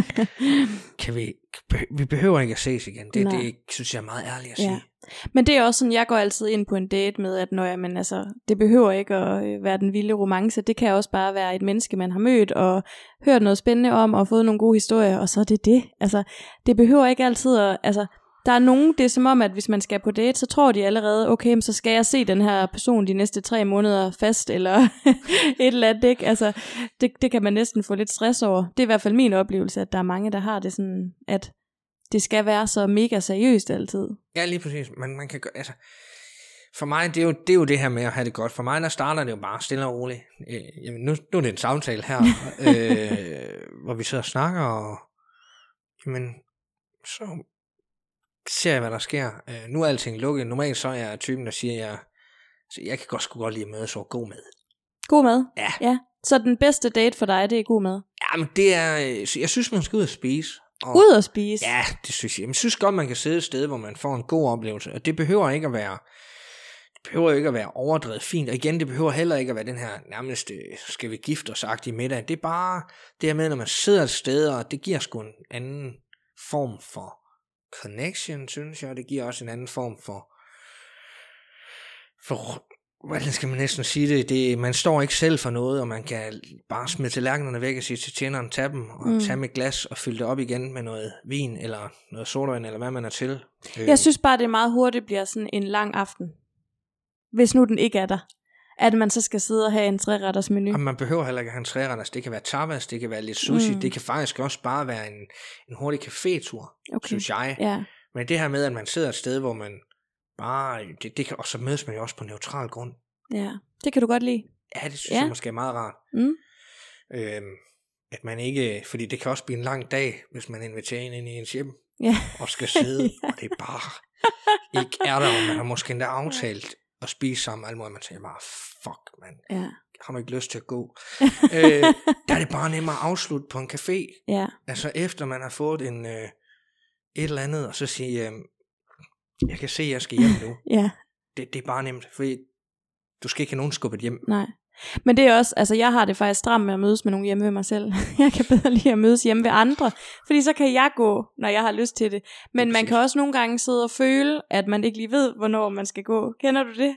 Speaker 3: kan vi, vi behøver ikke at ses igen. Det,
Speaker 2: Nej.
Speaker 3: det synes jeg er meget ærligt at sige.
Speaker 2: Ja. Men det er også sådan, jeg går altid ind på en date med, at når jeg, men altså, det behøver ikke at øh, være den vilde romance. Det kan også bare være et menneske, man har mødt og hørt noget spændende om og fået nogle gode historier, og så er det det. Altså, det behøver ikke altid at, altså, der er nogen, det er som om, at hvis man skal på date, så tror de allerede, okay, men så skal jeg se den her person de næste tre måneder fast, eller et eller andet, ikke? Altså, det, det kan man næsten få lidt stress over. Det er i hvert fald min oplevelse, at der er mange, der har det sådan, at det skal være så mega seriøst altid.
Speaker 3: Ja, lige præcis. Men man kan gøre, altså, for mig, det er, jo, det er jo det her med at have det godt. For mig, der starter det jo bare stille og roligt. Øh, jamen, nu, nu er det en samtale her, øh, hvor vi sidder og snakker, og jamen, så ser jeg, hvad der sker. Øh, nu er alting lukket. Normalt så er jeg typen, der siger, jeg, så jeg kan godt sgu godt lide at mødes og god mad.
Speaker 2: God mad?
Speaker 3: Ja.
Speaker 2: ja. Så den bedste date for dig, det er god mad?
Speaker 3: Ja, men det er, øh, så jeg synes, man skal ud og spise. Og,
Speaker 2: Ud at spise?
Speaker 3: Ja, det synes jeg. Men jeg synes godt, man kan sidde et sted, hvor man får en god oplevelse. Og det behøver ikke at være det behøver ikke at være overdrevet fint. Og igen, det behøver heller ikke at være den her nærmest, skal vi gifte os i middag. Det er bare det her med, når man sidder et sted, og det giver sgu en anden form for connection, synes jeg. Det giver også en anden form for, for hvordan skal man næsten sige det? det? Man står ikke selv for noget, og man kan bare smide tallerkenerne væk og sige til tjeneren, tag dem, og
Speaker 2: Mm.
Speaker 3: tage med et glas og fylde det op igen med noget vin, eller noget sodavand, eller hvad man er til. Øh,
Speaker 2: Jeg synes bare, det meget hurtigt bliver sådan en lang aften. Hvis nu den ikke er der. At man så skal sidde og have en træretters menu.
Speaker 3: Og man behøver heller ikke have en træretters. Det kan være tapas, det kan være lidt sushi,
Speaker 2: Mm.
Speaker 3: det kan faktisk også bare være en, en hurtig cafétur,
Speaker 2: Okay.
Speaker 3: synes jeg.
Speaker 2: Ja.
Speaker 3: Men det her med, at man sidder et sted, hvor man bare, det, det kan, og så mødes man jo også på neutral grund.
Speaker 2: ja. Det kan du godt lide.
Speaker 3: Ja, det synes
Speaker 2: Ja.
Speaker 3: jeg måske er meget rart.
Speaker 2: Mm.
Speaker 3: Øhm, at man ikke, fordi det kan også blive en lang dag, hvis man inviterer en ind i ens hjem,
Speaker 2: Ja.
Speaker 3: og skal sidde, og det er bare ikke er der, og man har måske endda aftalt at spise sammen, og alt muligt, man tænker bare, fuck, man,
Speaker 2: Ja.
Speaker 3: har man ikke lyst til at gå. øh, der er det bare nemmere at afslutte på en café,
Speaker 2: Ja.
Speaker 3: altså efter man har fået en, øh, et eller andet, og så sige, øh, jeg kan se, at jeg skal hjem nu.
Speaker 2: Ja.
Speaker 3: Det, det er bare nemt, fordi du skal ikke have nogen skubbet hjem.
Speaker 2: Nej. Men det er også, altså jeg har det faktisk stramt med at mødes med nogen hjemme ved mig selv. Jeg kan bedre lide at mødes hjemme ved andre, fordi så kan jeg gå, når jeg har lyst til det. Men man kan også nogle gange sidde og føle, at man ikke lige ved, hvornår man skal gå. Kender du det?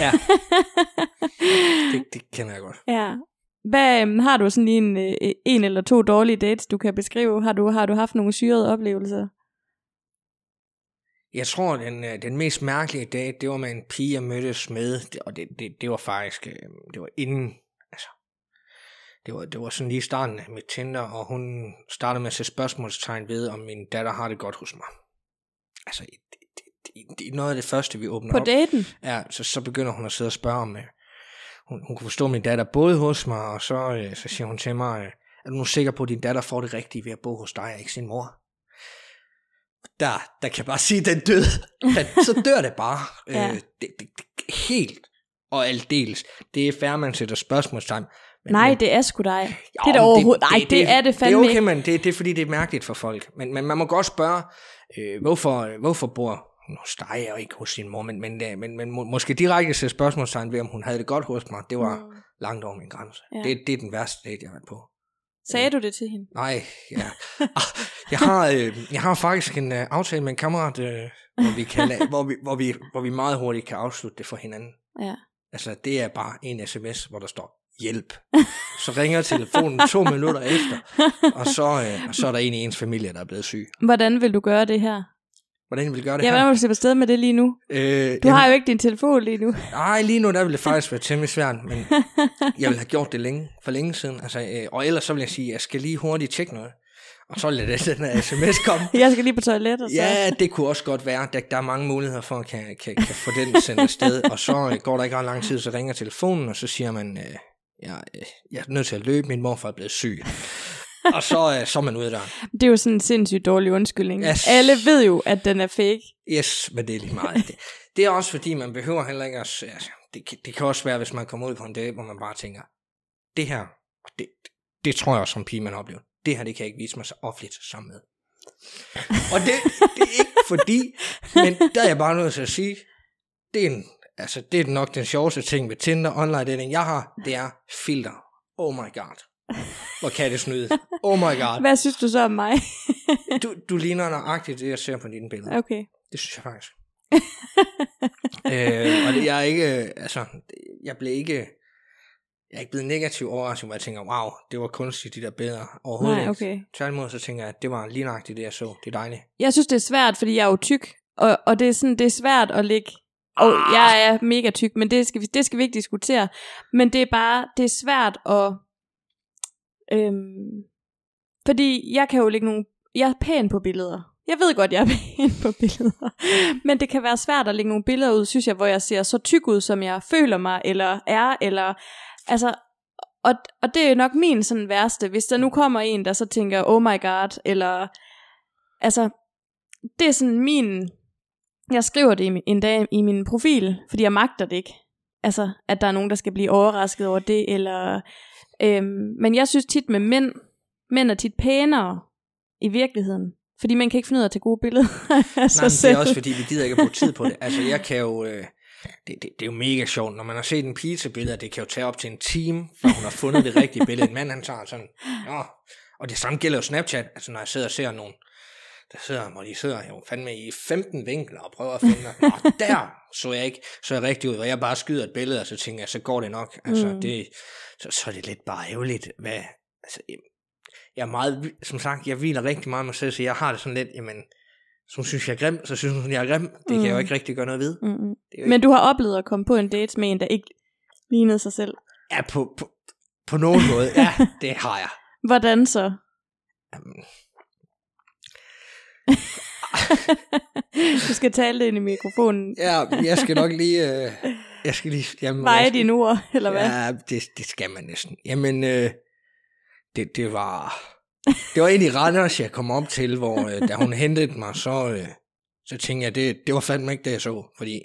Speaker 3: Ja, det, det kender jeg godt.
Speaker 2: ja. Hvad, øhm, har du sådan lige en, øh, en eller to dårlige dates, du kan beskrive? Har du, har du haft nogle syrede oplevelser?
Speaker 3: Jeg tror, den, øh, den mest mærkelige dag, det var med en pige, jeg mødtes med, og det, det, det var faktisk, øh, det var inden, altså, det var, det var sådan lige starten af mit Tinder, og hun startede med at sætte spørgsmålstegn ved, om min datter har det godt hos mig. Altså, det, det, det, er noget af det første, vi åbner
Speaker 2: På
Speaker 3: op.
Speaker 2: daten?
Speaker 3: Ja, så, så begynder hun at sidde og spørge om, øh, hun, hun kunne forstå min datter både hos mig, og så, så siger hun til mig, er du nu sikker på, at din datter får det rigtige ved at bo hos dig, og ikke sin mor? Der, der kan jeg bare sige, den død. Den, så dør det bare.
Speaker 2: Ja.
Speaker 3: øh, det, det, det, helt og aldeles. Det er fair, man sætter spørgsmålstegn. Men,
Speaker 2: Nej,
Speaker 3: men,
Speaker 2: det er sgu dig.
Speaker 3: Jo,
Speaker 2: det er
Speaker 3: men
Speaker 2: overhovedet, nej, det, det er det fandme
Speaker 3: Det er okay, men det, det er fordi, det er mærkeligt for folk. Men, men man må godt spørge, øh, hvorfor, hvorfor bor hun hos dig og ikke hos sin mor? Men, men, øh, men, men må, måske direkte sætte spørgsmålstegn ved, om hun havde det godt hos mig. Det var
Speaker 2: Mm.
Speaker 3: langt over min grænse.
Speaker 2: Ja.
Speaker 3: Det, det er den værste date, jeg har været på.
Speaker 2: Sagde du det til hende?
Speaker 3: Nej, ja. Ah, jeg, har, øh, jeg har faktisk en øh, aftale med en kammerat, øh, hvor, vi kan, hvor, vi, hvor, vi, hvor vi meget hurtigt kan afslutte det for hinanden.
Speaker 2: Ja.
Speaker 3: Altså, det er bare en sms, hvor der står, hjælp. Så ringer telefonen to minutter efter, og så, øh, og så er der en i ens familie, der er blevet syg.
Speaker 2: Hvordan vil du gøre det her?
Speaker 3: Hvordan vil gøre det
Speaker 2: Ja,
Speaker 3: her?
Speaker 2: hvordan vil du slippe afsted med det lige nu?
Speaker 3: Øh,
Speaker 2: Du har jo ikke din telefon lige nu.
Speaker 3: Nej, lige nu der ville det faktisk være temmelig svært, men jeg ville have gjort det længe, for længe siden. Altså, øh, og ellers så vil jeg sige, at jeg skal lige hurtigt tjekke noget. Og så lader det den her sms komme.
Speaker 2: Jeg skal lige på toilettet. Så.
Speaker 3: Ja, det kunne også godt være. Der, der er mange muligheder for at kan, kan, kan få den sendt afsted. Og så øh, går der ikke ret lang tid, så ringer telefonen, og så siger man, øh, jeg, øh, jeg er nødt til at løbe, min morfar er blevet syg. Og så, øh, så er man ude der.
Speaker 2: Det er jo sådan en sindssygt dårlig undskyldning.
Speaker 3: Yes.
Speaker 2: Alle ved jo, at den er fake.
Speaker 3: Yes, men det er lige meget. Det, det er også fordi, man behøver heller ikke at... Altså, det, kan- det kan også være, hvis man kommer ud på en date, hvor man bare tænker, det her, det, det tror jeg også som pige, man oplever. Det her, det kan jeg ikke vise mig så offentligt sammen med. Og det, det er ikke fordi, men der er jeg bare nødt til at sige, det er, en, altså, det er nok den sjoveste ting ved Tinder online dating, jeg har, det er filter. oh my god, hvor kan det snyde. Oh my god.
Speaker 2: Hvad synes du så om mig?
Speaker 3: Du, du ligner nøjagtigt det, jeg ser på dine billeder.
Speaker 2: Okay.
Speaker 3: Det synes jeg faktisk. øh, og det, jeg er ikke, altså, jeg blev ikke, jeg er ikke blevet negativ overrasket, hvor jeg tænker, wow, det var kunstigt, de der billeder. Overhovedet
Speaker 2: Nej,
Speaker 3: ikke.
Speaker 2: okay.
Speaker 3: Tværtimod, så tænker jeg, at det var lige nøjagtigt det, jeg så. Det er dejligt.
Speaker 2: Jeg synes, det er svært, fordi jeg er jo tyk, og, og det, er sådan, det er svært at ligge... Og
Speaker 3: Ah.
Speaker 2: jeg er mega tyk, men det skal, vi, det skal vi ikke diskutere. Men det er bare, det er svært at... Øhm, fordi jeg kan jo lægge nogle... Jeg er pæn på billeder. Jeg ved godt, jeg er pæn på billeder. Men det kan være svært at lægge nogle billeder ud, synes jeg, hvor jeg ser så tyk ud, som jeg føler mig, eller er, eller... Altså, og, og det er nok min sådan værste. Hvis der nu kommer en, der så tænker, oh my god, eller... Altså, det er sådan min... Jeg skriver det i min- en dag i min profil, fordi jeg magter det ikke. Altså, at der er nogen, der skal blive overrasket over det, eller... Øhm, men jeg synes tit med mænd, mænd er tit pænere i virkeligheden. Fordi man kan ikke finde ud af at tage gode billeder af
Speaker 3: Nej,
Speaker 2: sig
Speaker 3: det
Speaker 2: selv.
Speaker 3: er også fordi, vi gider ikke at bruge tid på det. Altså, jeg kan jo... Øh, det, det, det, er jo mega sjovt, når man har set en pige til billeder, det kan jo tage op til en time, før hun har fundet det rigtige billede. En mand, han tager sådan, Nå. og det samme gælder jo Snapchat, altså når jeg sidder og ser nogen, der sidder, hvor de sidder jo fandme i 15 vinkler og prøver at finde, Nå, der så jeg ikke, så jeg rigtig ud, hvor jeg bare skyder et billede, og så tænker jeg, så går det nok. Altså,
Speaker 2: Mm.
Speaker 3: det, så, så er det lidt bare ærgerligt, hvad, altså, jeg er meget, som sagt, jeg hviler rigtig meget mig selv, så jeg har det sådan lidt, jamen, så hun synes, jeg er grim, så synes hun, jeg er grim. Det kan jeg jo
Speaker 2: Mm.
Speaker 3: ikke rigtig gøre noget ved. Er jo
Speaker 2: Men du har oplevet at komme på en date med en, der ikke lignede sig selv.
Speaker 3: Ja, på, på, på nogen måde. Ja, det har jeg.
Speaker 2: Hvordan så?
Speaker 3: Jamen,
Speaker 2: du skal tale det ind i mikrofonen.
Speaker 3: Ja, jeg skal nok lige... Øh, jeg skal lige... Jamen,
Speaker 2: Veje
Speaker 3: skal,
Speaker 2: dine ord, eller hvad?
Speaker 3: Ja, det, det skal man næsten. Jamen, øh, det, det var... Det var egentlig Randers, jeg kom op til, hvor øh, da hun hentede mig, så, øh, så tænkte jeg, det, det var fandme ikke det, jeg så. Fordi,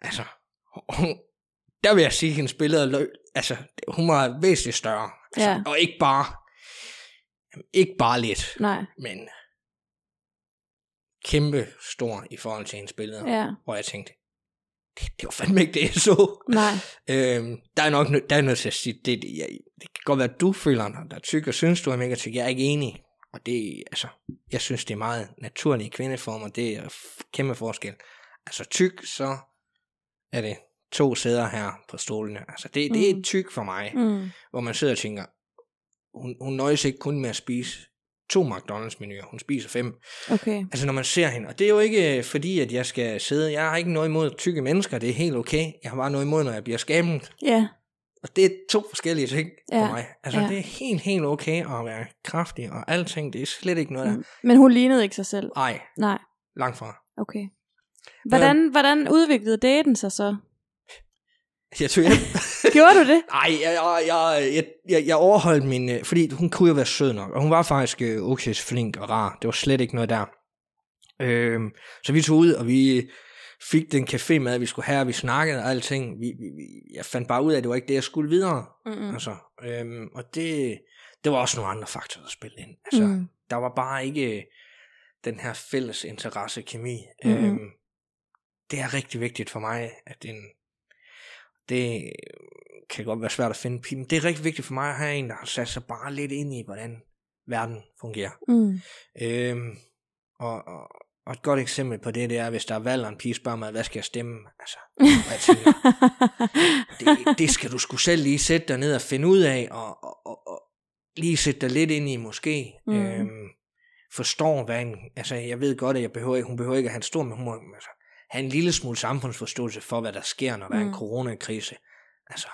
Speaker 3: altså, hun, der vil jeg sige, at hendes billeder, løg, altså, hun var væsentligt større. Altså,
Speaker 2: Ja.
Speaker 3: Og ikke bare, ikke bare lidt,
Speaker 2: Nej,
Speaker 3: men kæmpe stor i forhold til hendes billeder.
Speaker 2: ja,
Speaker 3: Hvor jeg tænkte, det, det var fandme ikke det, jeg så.
Speaker 2: nej.
Speaker 3: Øhm, der er nok der er nødt til at sige, det, det, jeg, det kan godt være, at du føler dig, der er tyk, og synes, du er mega tyk. Jeg er ikke enig. Og det, altså, jeg synes, det er meget naturlige kvindeformer. Det er kæmpe forskel. Altså tyk, så er det to sæder her på stolene. Altså det, det er
Speaker 2: Mm.
Speaker 3: tyk for mig,
Speaker 2: Mm.
Speaker 3: hvor man sidder og tænker, hun, hun nøjes ikke kun med at spise to McDonald's-menuer, hun spiser fem.
Speaker 2: Okay.
Speaker 3: Altså når man ser hende, og det er jo ikke øh, fordi, at jeg skal sidde, jeg har ikke noget imod tykke mennesker, det er helt okay. Jeg har bare noget imod, når jeg bliver skammet.
Speaker 2: Ja,
Speaker 3: Og det er to forskellige ting ja. For mig. Altså
Speaker 2: ja.
Speaker 3: det er helt, helt okay at være kraftig, og alting, det er slet ikke noget der.
Speaker 2: mm. men hun lignede ikke sig selv.
Speaker 3: Ej,
Speaker 2: Nej,
Speaker 3: langt fra.
Speaker 2: okay. Hvordan, hvordan udviklede daten sig så?
Speaker 3: Jeg tog hjem.
Speaker 2: Gjorde du det?
Speaker 3: Ej, jeg, jeg, jeg, jeg, jeg, overholdt min... øh, Fordi hun kunne jo være sød nok, og hun var faktisk øh, okay flink og rar. Det var slet ikke noget der. Øhm, så vi tog ud, og vi fik den café med, vi skulle have, og vi snakkede og alting. Vi, vi, vi, jeg fandt bare ud af, at det var ikke det, jeg skulle videre.
Speaker 2: Mm-mm.
Speaker 3: Altså, øhm, og det, det var også nogle andre faktorer, der spillede ind. Altså, mm. Der var bare ikke den her fælles interesse kemi.
Speaker 2: Mhm.
Speaker 3: Øhm, det er rigtig vigtigt for mig, at den, det kan godt være svært at finde, men det er rigtig vigtigt for mig at have en, der har sat sig bare lidt ind i, hvordan verden fungerer.
Speaker 2: Mm.
Speaker 3: Øhm, og, og, og et godt eksempel på det, det er, hvis der er valg, og en pige spørger mig, hvad skal jeg stemme? Altså, jeg tænker, det, det skal du sgu selv lige sætte dig ned og finde ud af, og, og, og, og lige sætte dig lidt ind i måske.
Speaker 2: Mm.
Speaker 3: Øhm, forstår, hvad en, altså jeg ved godt, at jeg behøver ikke, hun behøver ikke at have en stor, men hun må altså, have en lille smule samfundsforståelse for, hvad der sker, når der mm. er en
Speaker 2: Mm.
Speaker 3: coronakrise. Altså,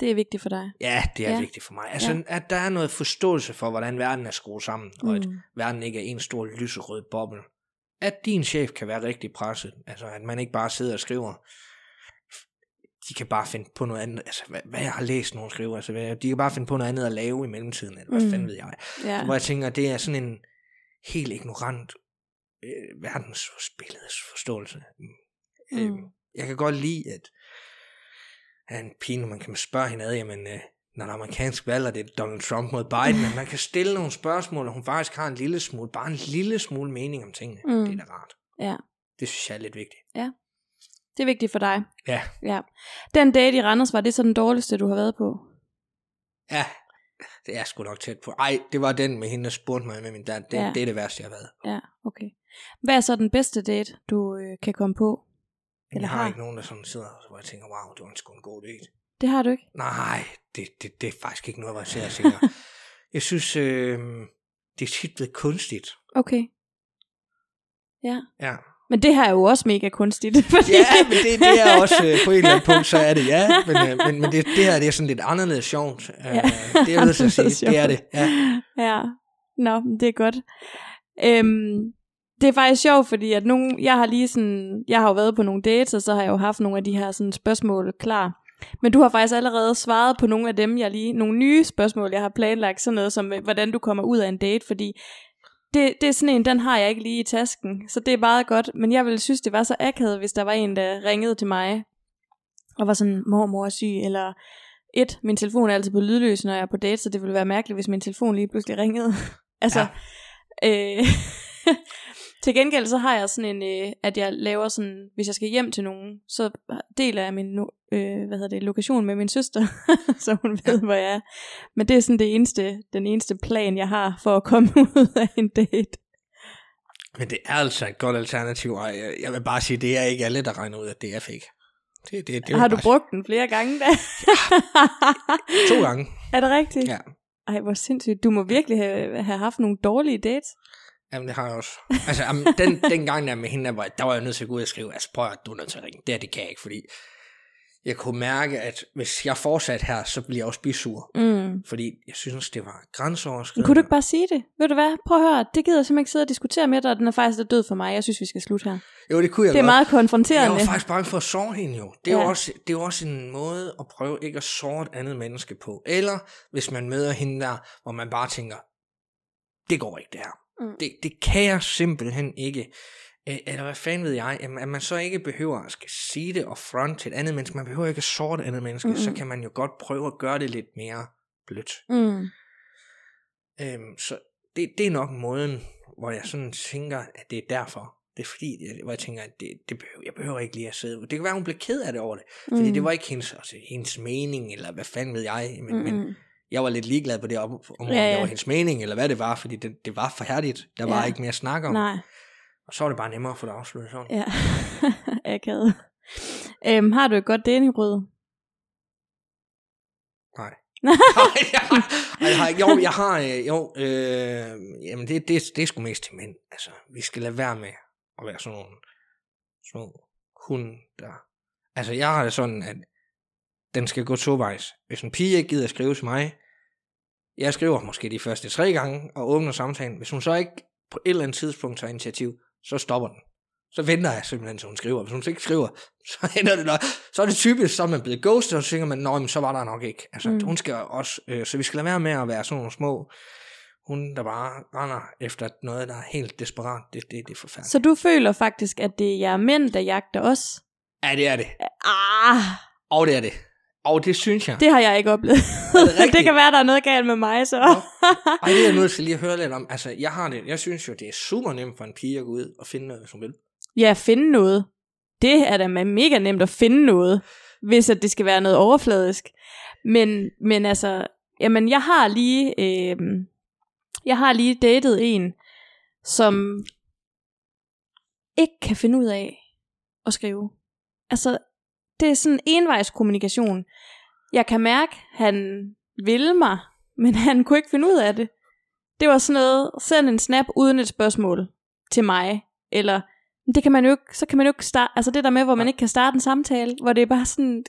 Speaker 2: det er vigtigt for dig.
Speaker 3: ja, det er
Speaker 2: Ja.
Speaker 3: vigtigt for mig. Altså,
Speaker 2: Ja.
Speaker 3: at der er noget forståelse for, hvordan verden er skruet sammen, og at
Speaker 2: Mm.
Speaker 3: verden ikke er en stor lyserød boble. At din chef kan være rigtig presset. Altså, at man ikke bare sidder og skriver. De kan bare finde på noget andet. Altså, hvad, hvad jeg har læst nogen skriver. Altså, hvad, de kan bare finde på noget andet at lave i mellemtiden. Eller hvad
Speaker 2: Mm.
Speaker 3: mm. fanden ved jeg.
Speaker 2: Ja.
Speaker 3: Hvor jeg tænker, det er sådan en helt ignorant øh, verdensbilledes forståelse. Mm. Øh, jeg kan godt lide, at, at en pige, når man kan spørge hende ad, jamen, øh, når der er amerikansk valg, og det er Donald Trump mod Biden, at man kan stille nogle spørgsmål, og hun faktisk har en lille smule, bare en lille smule mening om tingene.
Speaker 2: Mm.
Speaker 3: Det er da rart.
Speaker 2: Ja.
Speaker 3: Det synes jeg er lidt vigtigt.
Speaker 2: Det er vigtigt for dig.
Speaker 3: Ja.
Speaker 2: ja. Den date i Randers, var det så den dårligste, du har været på?
Speaker 3: Ja, det er sgu nok tæt på. Ej, det var den med hende, der spurgte mig med min dad. Det,
Speaker 2: Ja.
Speaker 3: ja. det er det værste, jeg har været.
Speaker 2: Ja, okay. Hvad er så den bedste date, du øh, kan komme på? Eller
Speaker 3: jeg har
Speaker 2: har.
Speaker 3: ikke nogen, der sådan sidder, hvor jeg tænker, wow, det var en sgu en god date.
Speaker 2: Det har du ikke?
Speaker 3: Nej, det, det, det er faktisk ikke noget, hvor jeg og tænker. jeg synes, øh, det er tit blevet kunstigt.
Speaker 2: Okay. Ja.
Speaker 3: Ja,
Speaker 2: Men det her er jo også mega kunstigt. Fordi...
Speaker 3: ja men det, det er også øh, på en eller anden punkt, så er det ja. Men, øh, men, men det, det her det er sådan lidt anderledes sjovt. Øh,
Speaker 2: Ja,
Speaker 3: det er jeg sige. Det er det. Ja.
Speaker 2: ja. Nå, det er godt. Øhm, det er faktisk sjovt, fordi at nogen, jeg har lige sådan, jeg har jo været på nogle dates, og så har jeg jo haft nogle af de her sådan spørgsmål klar. Men du har faktisk allerede svaret på nogle af dem, jeg lige, nogle nye spørgsmål, jeg har planlagt, sådan noget som, øh, hvordan du kommer ud af en date, fordi det, det er sådan en, den har jeg ikke lige i tasken, så det er meget godt, men jeg ville synes, det var så akavet, hvis der var en, der ringede til mig, og var sådan, mormor er syg, eller et, min telefon er altid på lydløs, når jeg er på date, så det ville være mærkeligt, hvis min telefon lige pludselig ringede. altså, ja. øh, til gengæld så har jeg sådan en, øh, at jeg laver sådan, hvis jeg skal hjem til nogen, så deler jeg min øh, hvad hedder det, lokation med min søster, så hun ved, ja. hvor jeg er. Men det er sådan det eneste, den eneste plan, jeg har for at komme ud af en date.
Speaker 3: Men det er altså et godt alternativ, og jeg, jeg vil bare sige, det er ikke alle, der regner ud, at det er fake. Det, det, det
Speaker 2: har du brugt den flere gange da?
Speaker 3: sige. To gange.
Speaker 2: er det rigtigt?
Speaker 3: Ja.
Speaker 2: Ej, hvor sindssygt. Du må virkelig have, have haft nogle dårlige dates.
Speaker 3: Jamen, det har jeg også. Altså, jamen, den, den gang der med hende, der var, der var jeg nødt til at gå ud og skrive, altså prøv at du er nødt til at ringe. Det her, det kan jeg ikke, fordi jeg kunne mærke, at hvis jeg fortsat her, så bliver jeg også bisur.
Speaker 2: Mm.
Speaker 3: Fordi jeg synes, det var
Speaker 2: Men
Speaker 3: grænseoverskridende.
Speaker 2: kunne du ikke bare sige det? Ved du hvad? Prøv at høre. Det gider jeg simpelthen ikke sidde og diskutere med dig, og den er faktisk død for mig. Jeg synes, vi skal slutte her.
Speaker 3: Jo, det kunne jeg
Speaker 2: Det er
Speaker 3: godt.
Speaker 2: meget
Speaker 3: Jeg
Speaker 2: konfronterende.
Speaker 3: var faktisk bange for at såre hende jo. Det er,
Speaker 2: Ja.
Speaker 3: også, det er også en måde at prøve ikke at såre et andet menneske på. Eller hvis man møder hende der, hvor man bare tænker, det går ikke det her.
Speaker 2: Mm.
Speaker 3: Det, det kan jeg simpelthen ikke. Øh, Eller hvad fanden ved jeg, at man så ikke behøver at skal sige det og front til et andet menneske. Man behøver ikke at såre et andet menneske.
Speaker 2: Mm-mm.
Speaker 3: Så kan man jo godt prøve at gøre det lidt mere blødt.
Speaker 2: Mm.
Speaker 3: Øhm, så det, det er nok måden, hvor jeg sådan tænker, at det er derfor. Det er fordi, jeg- hvor jeg tænker, at det, det behøver, jeg behøver ikke lige at sidde. Det kan være, hun blev ked af det over det. Fordi
Speaker 2: Mm.
Speaker 3: det var ikke hendes, altså, hendes mening, eller hvad fanden ved jeg. Men,
Speaker 2: Mm,
Speaker 3: men
Speaker 2: mm.
Speaker 3: Jeg var lidt ligeglad på det om, om
Speaker 2: Ja,
Speaker 3: ja, det var hendes mening, eller hvad det var. Fordi det, det var færdigt. Der var
Speaker 2: Ja.
Speaker 3: ikke mere at snakke om.
Speaker 2: Nej,
Speaker 3: Og så var det bare nemmere at få det afsluttet sådan.
Speaker 2: ja. Akavet. Øhm, har du et godt datingråd?
Speaker 3: Nej. Nej, jeg jeg har. Jo, jeg har, jo, øh, jamen det, det, det er sgu mest til mænd. Altså, vi skal lade være med at være sådan nogle små hunde, der... Altså, jeg har det sådan, at den skal gå tovejs. Hvis en pige ikke gider at skrive til mig, jeg skriver måske de første tre gange og åbner samtalen. Hvis hun så ikke på et eller andet tidspunkt tager initiativ, så stopper den. Så venter jeg simpelthen, til hun skriver. Hvis hun så ikke skriver, så ender det nok. Så er det typisk, så er man blevet ghostet, og så tænker man, nej, men så var der nok ikke. Altså,
Speaker 2: Mm.
Speaker 3: hun skal også, øh, så vi skal lade være med at være sådan nogle små hunde, der bare render efter noget, der er helt desperat. Det, det, det er forfærdeligt.
Speaker 2: Så du føler faktisk, at det er jer mænd, der jagter os?
Speaker 3: Ja, det er det.
Speaker 2: Ah,
Speaker 3: Og det er det. Og det synes jeg.
Speaker 2: det har jeg ikke oplevet.
Speaker 3: Det
Speaker 2: det kan være, der er noget galt med mig, så.
Speaker 3: Ej, det er jeg nødt til lige at høre lidt om. Altså, jeg har det. Jeg synes jo, det er super nemt for en pige at gå ud og finde noget, som vil.
Speaker 2: Ja, finde noget. Det er da mega nemt at finde noget, hvis at det skal være noget overfladisk. Men, men altså, jamen jeg har lige, øh, jeg har lige datet en, som ikke kan finde ud af at skrive. Altså, det er sådan envejskommunikation. Jeg kan mærke, han ville mig, men han kunne ikke finde ud af det. Det var sådan noget, send en snap uden et spørgsmål til mig, eller det kan man jo ikke, så kan man jo ikke starte, altså det der med, hvor man ikke kan starte en samtale, hvor det er bare sådan,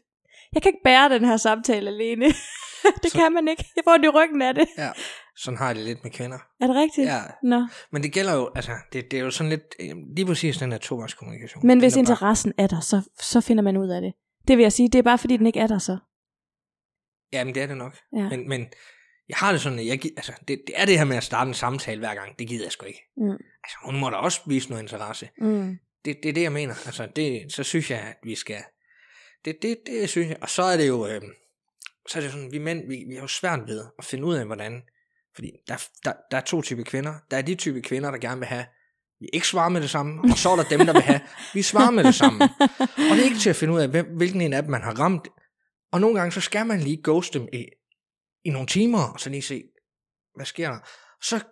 Speaker 2: jeg kan ikke bære den her samtale alene. det
Speaker 3: Så-
Speaker 2: kan man ikke. Jeg får det i ryggen af det.
Speaker 3: Ja, sådan har det lidt med kvinder.
Speaker 2: Er det rigtigt?
Speaker 3: Ja,
Speaker 2: Nå.
Speaker 3: men det gælder jo, altså, det, det er jo sådan lidt, øh, lige præcis den her tovejskommunikation.
Speaker 2: Men hvis
Speaker 3: er bare-
Speaker 2: interessen er der, så, så finder man ud af det. Det vil jeg sige, det er bare fordi, den ikke er der så.
Speaker 3: Jamen, det er det nok.
Speaker 2: Ja.
Speaker 3: Men, men jeg har det sådan, at jeg, altså, det, det er det her med at starte en samtale hver gang. Det gider jeg sgu ikke.
Speaker 2: Mm.
Speaker 3: Altså, hun må da også vise noget interesse.
Speaker 2: Mm.
Speaker 3: Det, det er det, jeg mener. Altså, det, så synes jeg, at vi skal... Det, det, det synes jeg. Og så er det jo... Øh, så er det sådan, vi mænd, vi, vi har jo svært ved at finde ud af, hvordan... Fordi der, der, der er to typer kvinder. Der er de type kvinder, der gerne vil have, vi ikke svarer med det samme. Og så er der dem, der vil have, vi svarer med det samme. Og det er ikke til at finde ud af, hvem, hvilken en af dem man har ramt. Og nogle gange, så skal man lige ghost dem i i nogle timer, og så lige se, hvad sker der? Så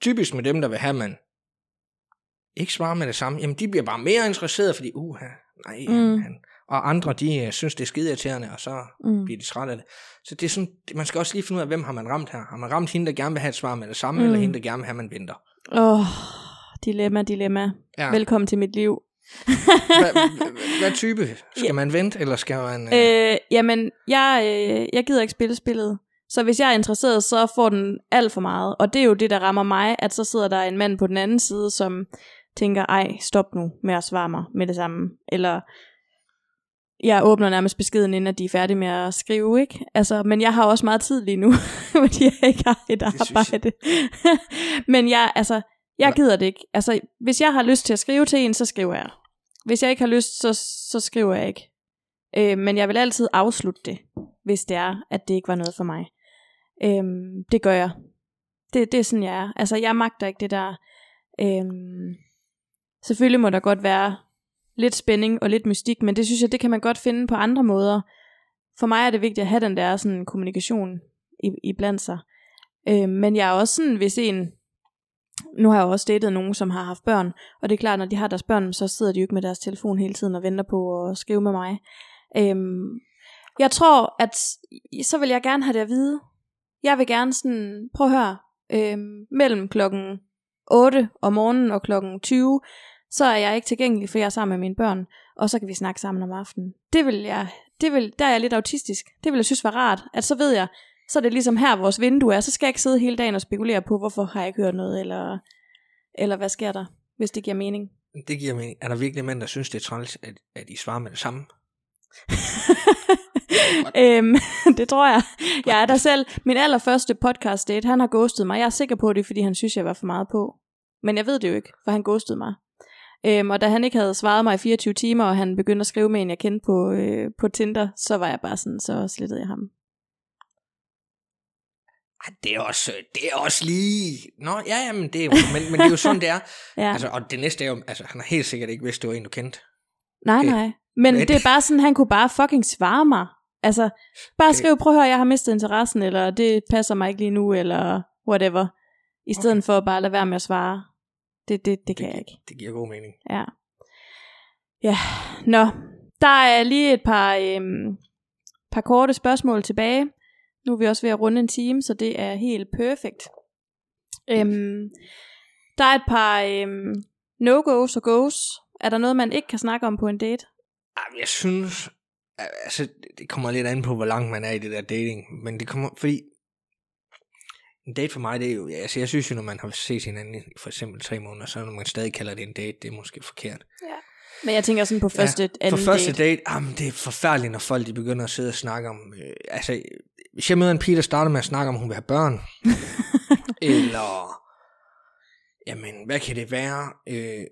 Speaker 3: typisk med dem, der vil have, man ikke svarer med det samme, jamen de bliver bare mere interesserede, fordi, uha, nej, mm. han, og andre, de uh, synes, det er skide irriterende, og så mm. bliver de trætte af det. Så det er sådan, man skal også lige finde ud af, hvem har man ramt her. Har man ramt hende, der gerne vil have et svar med det samme, mm. eller hende, der gerne vil have, at man venter?
Speaker 2: Åh, oh, dilemma, dilemma. Ja. Velkommen til mit liv.
Speaker 3: hvad, hvad type? Skal ja. man vente, eller skal man...
Speaker 2: Øh... Øh, jamen, jeg, øh, jeg gider ikke spille spillet. Så hvis jeg er interesseret, så får den alt for meget. Og det er jo det, der rammer mig, at så sidder der en mand på den anden side, som tænker, ej, stop nu med at svare mig med det samme. Eller jeg åbner nærmest beskeden, inden at de er færdige med at skrive, ikke? Altså, men jeg har også meget tid lige nu, fordi jeg ikke har et arbejde. men jeg, altså, jeg gider det ikke. Altså, hvis jeg har lyst til at skrive til en, så skriver jeg. Hvis jeg ikke har lyst, så, så skriver jeg ikke. Øh, men jeg vil altid afslutte det, hvis det er, at det ikke var noget for mig. Øh, det gør jeg. Det, det er sådan, jeg er. Altså, jeg magter ikke det der... Øh, selvfølgelig må der godt være lidt spænding og lidt mystik, men det synes jeg, det kan man godt finde på andre måder. For mig er det vigtigt at have den der sådan kommunikation i, i blandt sig. Øh, men jeg er også sådan, hvis en, nu har jeg også datet nogen, som har haft børn, og det er klart, når de har deres børn, så sidder de jo ikke med deres telefon hele tiden og venter på at skrive med mig. Øhm, jeg tror, at så vil jeg gerne have det at vide. Jeg vil gerne sådan, prøv at høre, øhm, mellem klokken 8 om morgenen og klokken 20, så er jeg ikke tilgængelig, for jeg er sammen med mine børn, og så kan vi snakke sammen om aftenen. Det vil jeg, det vil, der er jeg lidt autistisk. Det vil jeg synes var rart, at så ved jeg, så er det ligesom her vores vindue er, så skal jeg ikke sidde hele dagen og spekulere på, hvorfor har jeg ikke hørt noget, eller, eller hvad sker der, hvis det giver mening.
Speaker 3: Det giver mening. Er der virkelig mænd, der synes, det er træls, at, at I svarer med det samme?
Speaker 2: øhm, det tror jeg. Jeg er der selv. Min allerførste podcast date, han har ghostet mig. Jeg er sikker på det, fordi han synes, jeg var for meget på. Men jeg ved det jo ikke, for han ghostede mig. Øhm, og da han ikke havde svaret mig i 24 timer, og han begyndte at skrive med en, jeg kendte på, øh, på Tinder, så var jeg bare sådan, så slettede jeg ham.
Speaker 3: Det er også, det er også lige... Nå, ja, ja, men det er jo, men, men det er jo sådan, det er. ja. altså, og det næste er jo, altså, han har helt sikkert ikke vidst, det var en, du kendte.
Speaker 2: Nej, okay. nej. Men det er bare sådan, han kunne bare fucking svare mig. Altså, bare okay. skrive, prøv at høre, jeg har mistet interessen, eller det passer mig ikke lige nu, eller whatever. I stedet okay. for at bare lade være med at svare. Det, det, det kan
Speaker 3: det,
Speaker 2: jeg ikke.
Speaker 3: Det giver god mening.
Speaker 2: Ja. Ja, nå. Der er lige et par, øhm, par korte spørgsmål tilbage. Nu er vi også ved at runde en time, så det er helt perfekt. Øhm, der er et par øhm, no-go's og go's. Er der noget, man ikke kan snakke om på en date?
Speaker 3: Jeg synes, altså det kommer lidt an på, hvor langt man er i det der dating, men det kommer, fordi en date for mig, det er jo, altså jeg synes jo, når man har set hinanden i for eksempel tre måneder, så når man stadig kalder det en date, det er måske forkert.
Speaker 2: Ja. Men jeg tænker sådan på første, ja, anden
Speaker 3: For første date, date jamen, det er forfærdeligt, når folk de begynder at sidde og snakke om, øh, altså hvis jeg møder en pige, der starter med at snakke om, hun vil have børn, eller, jamen, hvad kan det være, øh,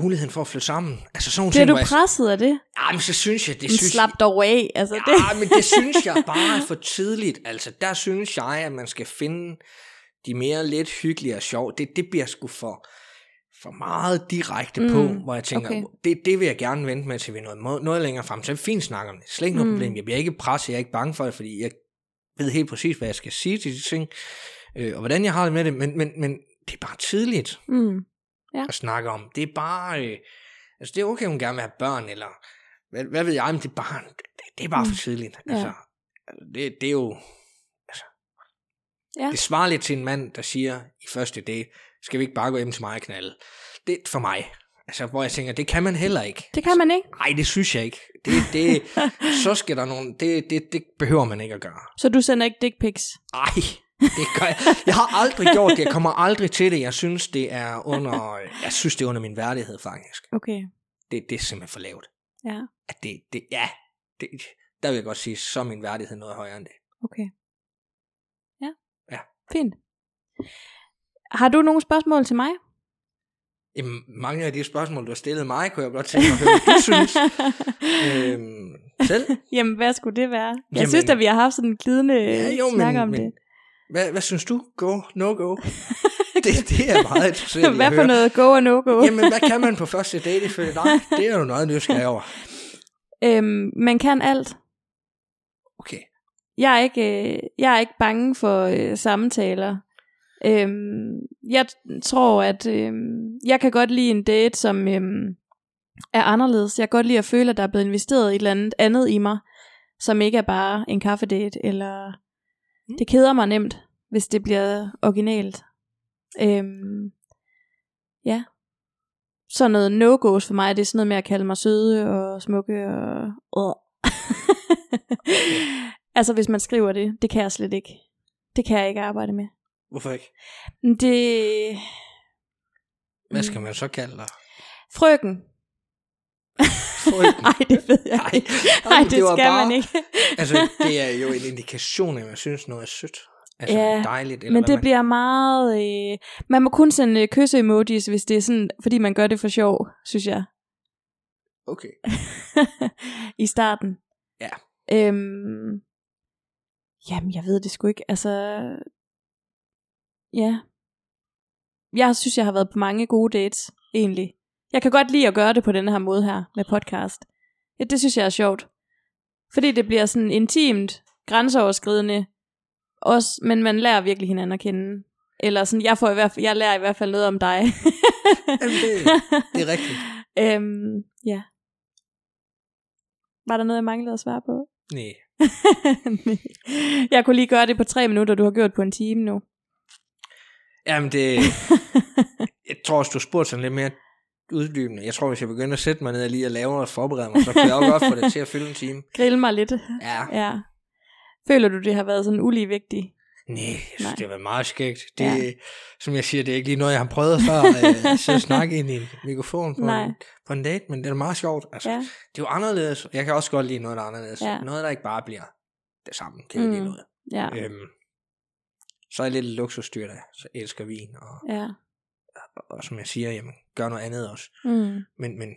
Speaker 3: muligheden for at flytte sammen. Altså sådan
Speaker 2: Bliver ting, du presset af det?
Speaker 3: Ja, men så synes jeg, det men synes
Speaker 2: slap dog af. Altså,
Speaker 3: ja, det. men det synes jeg bare er for tidligt. Altså, der synes jeg, at man skal finde de mere lidt hyggelige og sjove. Det, det bliver sgu for, for meget direkte mm, på, hvor jeg tænker, okay. det, det vil jeg gerne vente med til vi noget, noget længere frem. Så er fint snakke om det. Slet ikke noget mm. problem. Jeg bliver ikke presset, jeg er ikke bange for det, fordi jeg ved helt præcis, hvad jeg skal sige til de ting, øh, og hvordan jeg har det med det, men, men, men det er bare tidligt. Mm ja. at snakke om. Det er bare, øh, altså det er okay, hun gerne vil have børn, eller hvad, hvad ved jeg, men det er bare, det, det er bare mm. for tidligt. Ja. Altså, det, det er jo, altså, ja. det svarer lidt til en mand, der siger i første date, skal vi ikke bare gå hjem til mig og knalde? Det er for mig. Altså, hvor jeg tænker, det kan man heller ikke.
Speaker 2: Det kan man ikke?
Speaker 3: Nej, det synes jeg ikke. Det, det, så skal der nogen, det, det, det behøver man ikke at gøre.
Speaker 2: Så du sender ikke dick pics?
Speaker 3: Nej, det gør jeg. Jeg har aldrig gjort det. Jeg kommer aldrig til det. Jeg synes, det er under, jeg synes, det er under min værdighed, faktisk.
Speaker 2: Okay.
Speaker 3: Det, det er simpelthen for lavt.
Speaker 2: Ja.
Speaker 3: At det, det, ja, det, der vil jeg godt sige, så er min værdighed noget højere end det.
Speaker 2: Okay. Ja.
Speaker 3: Ja.
Speaker 2: Fint. Har du nogle spørgsmål til mig?
Speaker 3: Jamen, mange af de spørgsmål, du har stillet mig, kunne jeg godt tænke mig at høre, hvad du synes. øhm, selv?
Speaker 2: Jamen, hvad skulle det være? Jeg Jamen, synes at vi har haft sådan en glidende ja, jo, snak men, om men, det.
Speaker 3: Hvad, hvad synes du? Go, no go? det, det er meget interessant
Speaker 2: Hvad for noget go og no go?
Speaker 3: Jamen, hvad kan man på første date ifølge dig? Det er jo noget nysgerrig over.
Speaker 2: Øhm, man kan alt.
Speaker 3: Okay.
Speaker 2: jeg er ikke, øh, jeg er ikke bange for øh, samtaler. Øhm, jeg tror, at øh, jeg kan godt lide en date, som øh, er anderledes. Jeg kan godt lide at føle, at der er blevet investeret i et eller andet andet i mig, som ikke er bare en kaffedate, eller
Speaker 3: Mm.
Speaker 2: det keder mig nemt, hvis det bliver originalt. Øhm, ja. Så noget no-goes for mig, det er sådan noget med at kalde mig søde og smukke og... altså hvis man skriver det, det kan jeg slet ikke. Det kan jeg ikke arbejde med.
Speaker 3: Hvorfor ikke?
Speaker 2: Det...
Speaker 3: Hvad skal man så kalde dig?
Speaker 2: Frøken. Nej, det ved jeg ikke.
Speaker 3: nej,
Speaker 2: det,
Speaker 3: det
Speaker 2: skal
Speaker 3: bare-
Speaker 2: man ikke.
Speaker 3: altså, det er jo en indikation af, at man synes noget er sødt. Altså
Speaker 2: Ja,
Speaker 3: dejligt. Eller
Speaker 2: Men
Speaker 3: hvad
Speaker 2: det
Speaker 3: man...
Speaker 2: bliver meget... Øh, man må kun sende øh, kysse-emojis, hvis det er sådan, fordi man gør det for sjov, synes jeg.
Speaker 3: Okay.
Speaker 2: I starten.
Speaker 3: Ja.
Speaker 2: Øhm, jamen, jeg ved det sgu ikke. Altså, ja. Jeg synes, jeg har været på mange gode dates, egentlig. Jeg kan godt lide at gøre det på den her måde her, med podcast. Ja, det synes jeg er sjovt. Fordi det bliver sådan intimt, grænseoverskridende, også, men man lærer virkelig hinanden at kende. Eller sådan, jeg, får i hvert fald, jeg lærer i hvert fald noget om dig.
Speaker 3: Jamen, det, det er rigtigt.
Speaker 2: øhm, ja. Var der noget, jeg manglede at svare på?
Speaker 3: Nej.
Speaker 2: Jeg kunne lige gøre det på tre minutter, du har gjort på en time nu.
Speaker 3: Jamen, det... Jeg tror også, du spurgte sådan lidt mere uddybende. Jeg tror, hvis jeg begynder at sætte mig ned og lige at lave og forberede mig, så kan jeg også godt få det til at fylde en time.
Speaker 2: Grill mig lidt.
Speaker 3: Ja.
Speaker 2: Ja. Føler du, det har været sådan uligevægtigt?
Speaker 3: Nej, jeg synes,
Speaker 2: Nej.
Speaker 3: det har været meget skægt. Det,
Speaker 2: Ja.
Speaker 3: Som jeg siger, det er ikke lige noget, jeg har prøvet før. øh, så at snakke ind i en mikrofon på,
Speaker 2: Nej.
Speaker 3: en, på en date, men det er meget sjovt. Altså,
Speaker 2: Ja.
Speaker 3: Det er jo anderledes. Jeg kan også godt lide noget, der er anderledes.
Speaker 2: Ja.
Speaker 3: Noget, der ikke bare bliver det samme. Kedelige
Speaker 2: Mm.
Speaker 3: noget.
Speaker 2: Ja.
Speaker 3: Øhm, så er jeg lidt luksusdyr, der så elsker vin, og,
Speaker 2: Ja.
Speaker 3: Og, som jeg siger, jamen, gør noget andet også.
Speaker 2: Mm.
Speaker 3: Men, men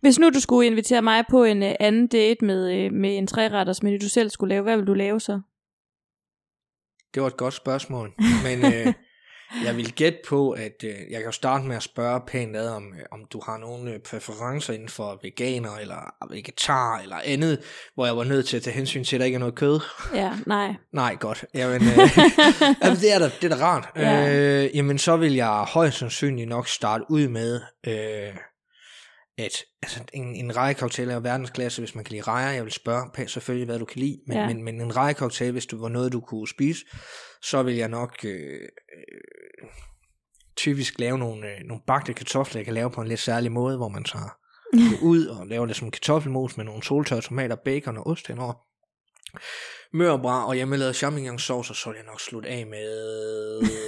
Speaker 2: Hvis nu du skulle invitere mig på en uh, anden date med, uh, med en træretters, men det du selv skulle lave, hvad vil du lave så?
Speaker 3: det var et godt spørgsmål. Men øh, jeg vil gætte på, at øh, jeg kan jo starte med at spørge pænt ad, om, øh, om du har nogle øh, præferencer inden for veganer, eller vegetar, eller andet, hvor jeg var nødt til at tage hensyn til, at der ikke er noget kød.
Speaker 2: Ja, nej.
Speaker 3: Nej, godt. Jamen, øh, jamen det, er da, det er da rart.
Speaker 2: Ja.
Speaker 3: Øh, jamen, så vil jeg højst sandsynligt nok starte ud med, øh, at altså, en, en rejecocktail er jo verdensklasse, hvis man kan lide rejer. Jeg vil spørge selvfølgelig, hvad du kan lide, men,
Speaker 2: Ja.
Speaker 3: men, men en rejecocktail, hvis du var noget, du kunne spise, så vil jeg nok øh, øh, typisk lave nogle, øh, nogle bagte kartofler, jeg kan lave på en lidt særlig måde, hvor man tager det ud og laver det som kartoffelmos med nogle soltørrede tomater, bacon og ost henover mørbra og hjemmelavet champignonsauce, og så vil jeg nok slutte af med...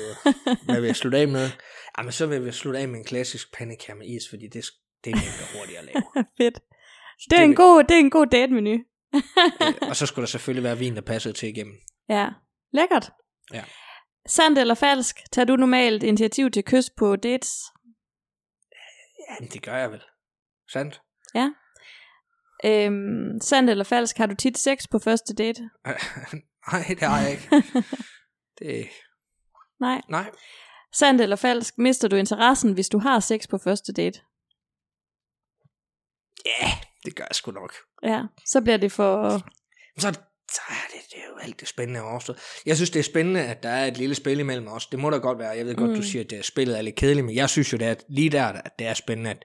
Speaker 3: Hvad vil jeg slutte af med? Jamen, så vil jeg slutte af med en klassisk pandekær med is, fordi det, det er nemt og hurtigt at lave.
Speaker 2: Fedt. Det er, en
Speaker 3: vil-
Speaker 2: god, det er en god date-menu.
Speaker 3: Øh, og så skulle der selvfølgelig være vin, der passede til igennem.
Speaker 2: Ja, lækkert.
Speaker 3: Ja.
Speaker 2: Sandt eller falsk? Tager du normalt initiativ til kys på dates?
Speaker 3: Ja, det gør jeg vel. Sandt?
Speaker 2: Øhm, sandt eller falsk? Har du tit sex på første date?
Speaker 3: nej, det har jeg ikke. Det,
Speaker 2: Nej.
Speaker 3: nej.
Speaker 2: Sandt eller falsk? Mister du interessen, hvis du har sex på første date?
Speaker 3: Ja, det gør jeg sgu nok.
Speaker 2: Ja, så bliver det for...
Speaker 3: Så, så er det, det er jo alt det spændende at overstå. Jeg synes, det er spændende, at der er et lille spil imellem os. Det må da godt være. Jeg ved godt,
Speaker 2: Mm.
Speaker 3: du siger, at det, spillet er lidt kedeligt, men jeg synes jo, det er lige der, at det er spændende, at,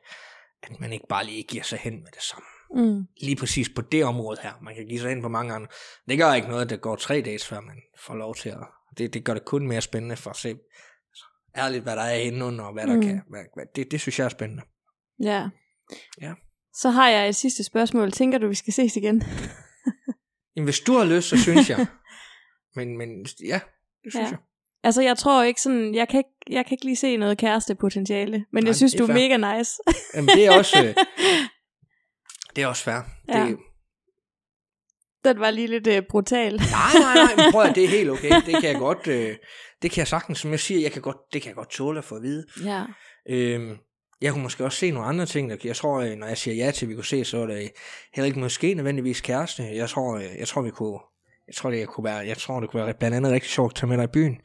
Speaker 3: at man ikke bare lige giver sig hen med det samme.
Speaker 2: Mm,
Speaker 3: Lige præcis på det område her. Man kan give sig hen på mange andre. Det gør ikke noget, at det går tre dages, før man får lov til at... Det, det gør det kun mere spændende for at se altså, ærligt, hvad der er inde under, og hvad der
Speaker 2: Mm.
Speaker 3: mm. kan... Hvad, hvad, det, det synes jeg er spændende.
Speaker 2: ja.
Speaker 3: Ja.
Speaker 2: Så har jeg et sidste spørgsmål. Tænker du, vi skal ses igen?
Speaker 3: Jamen, hvis du har lyst, så synes jeg. Men, men ja, det synes
Speaker 2: Ja.
Speaker 3: jeg.
Speaker 2: Altså, jeg tror ikke sådan... Jeg kan ikke, jeg kan ikke lige se noget kærestepotentiale. Men
Speaker 3: Nej,
Speaker 2: jeg synes,
Speaker 3: det
Speaker 2: du
Speaker 3: er
Speaker 2: er
Speaker 3: fair.
Speaker 2: mega nice.
Speaker 3: Jamen, det er også... øh, det er også fair.
Speaker 2: Ja.
Speaker 3: Det,
Speaker 2: Den var lige lidt uh, brutal.
Speaker 3: nej, nej, nej, men prøv at det er helt okay. Det kan jeg godt... Øh, det kan jeg sagtens, som jeg siger, jeg kan godt, det kan jeg godt tåle at få at vide.
Speaker 2: Ja.
Speaker 3: Øhm, jeg kunne måske også se nogle andre ting. Jeg tror, øh, når jeg siger ja til, at vi kunne se, så er det heller ikke måske nødvendigvis kæreste. Jeg tror, øh, jeg tror vi kunne... Jeg tror, det kunne være, jeg tror, det kunne være blandt andet rigtig sjovt at tage med dig i byen.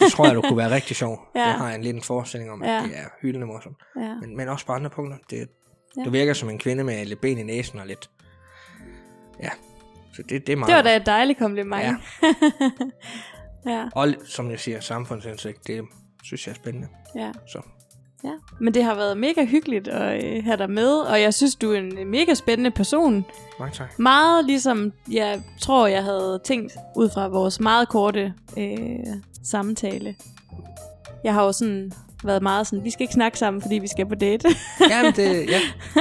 Speaker 3: Det tror jeg, det kunne være rigtig sjovt.
Speaker 2: Ja.
Speaker 3: Det har jeg en liten forestilling om, at
Speaker 2: Ja.
Speaker 3: det er hyldende morsomt.
Speaker 2: ja.
Speaker 3: Men, men også på andre punkter. Det,
Speaker 2: Ja.
Speaker 3: Du virker som en kvinde med lidt ben i næsen og lidt... Ja, Så det, det er meget
Speaker 2: Det var da et dejligt kompliment.
Speaker 3: Ja.
Speaker 2: ja,
Speaker 3: Og som jeg siger, samfundsindsigt, det synes jeg er spændende.
Speaker 2: ja.
Speaker 3: Så
Speaker 2: Ja, men det har været mega hyggeligt at øh, have dig med, og jeg synes, du er en mega spændende person.
Speaker 3: mange tak.
Speaker 2: Meget ligesom jeg tror, jeg havde tænkt ud fra vores meget korte øh, samtale. Jeg har jo sådan været meget sådan, vi skal ikke snakke sammen, fordi vi skal på date.
Speaker 3: Jamen, det, ja.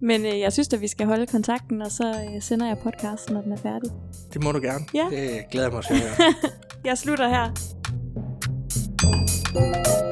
Speaker 2: Men øh, jeg synes at vi skal holde kontakten, og så øh, sender jeg podcasten, når den er færdig.
Speaker 3: det må du gerne.
Speaker 2: Ja.
Speaker 3: Det glæder jeg mig til at høre.
Speaker 2: Jeg slutter her.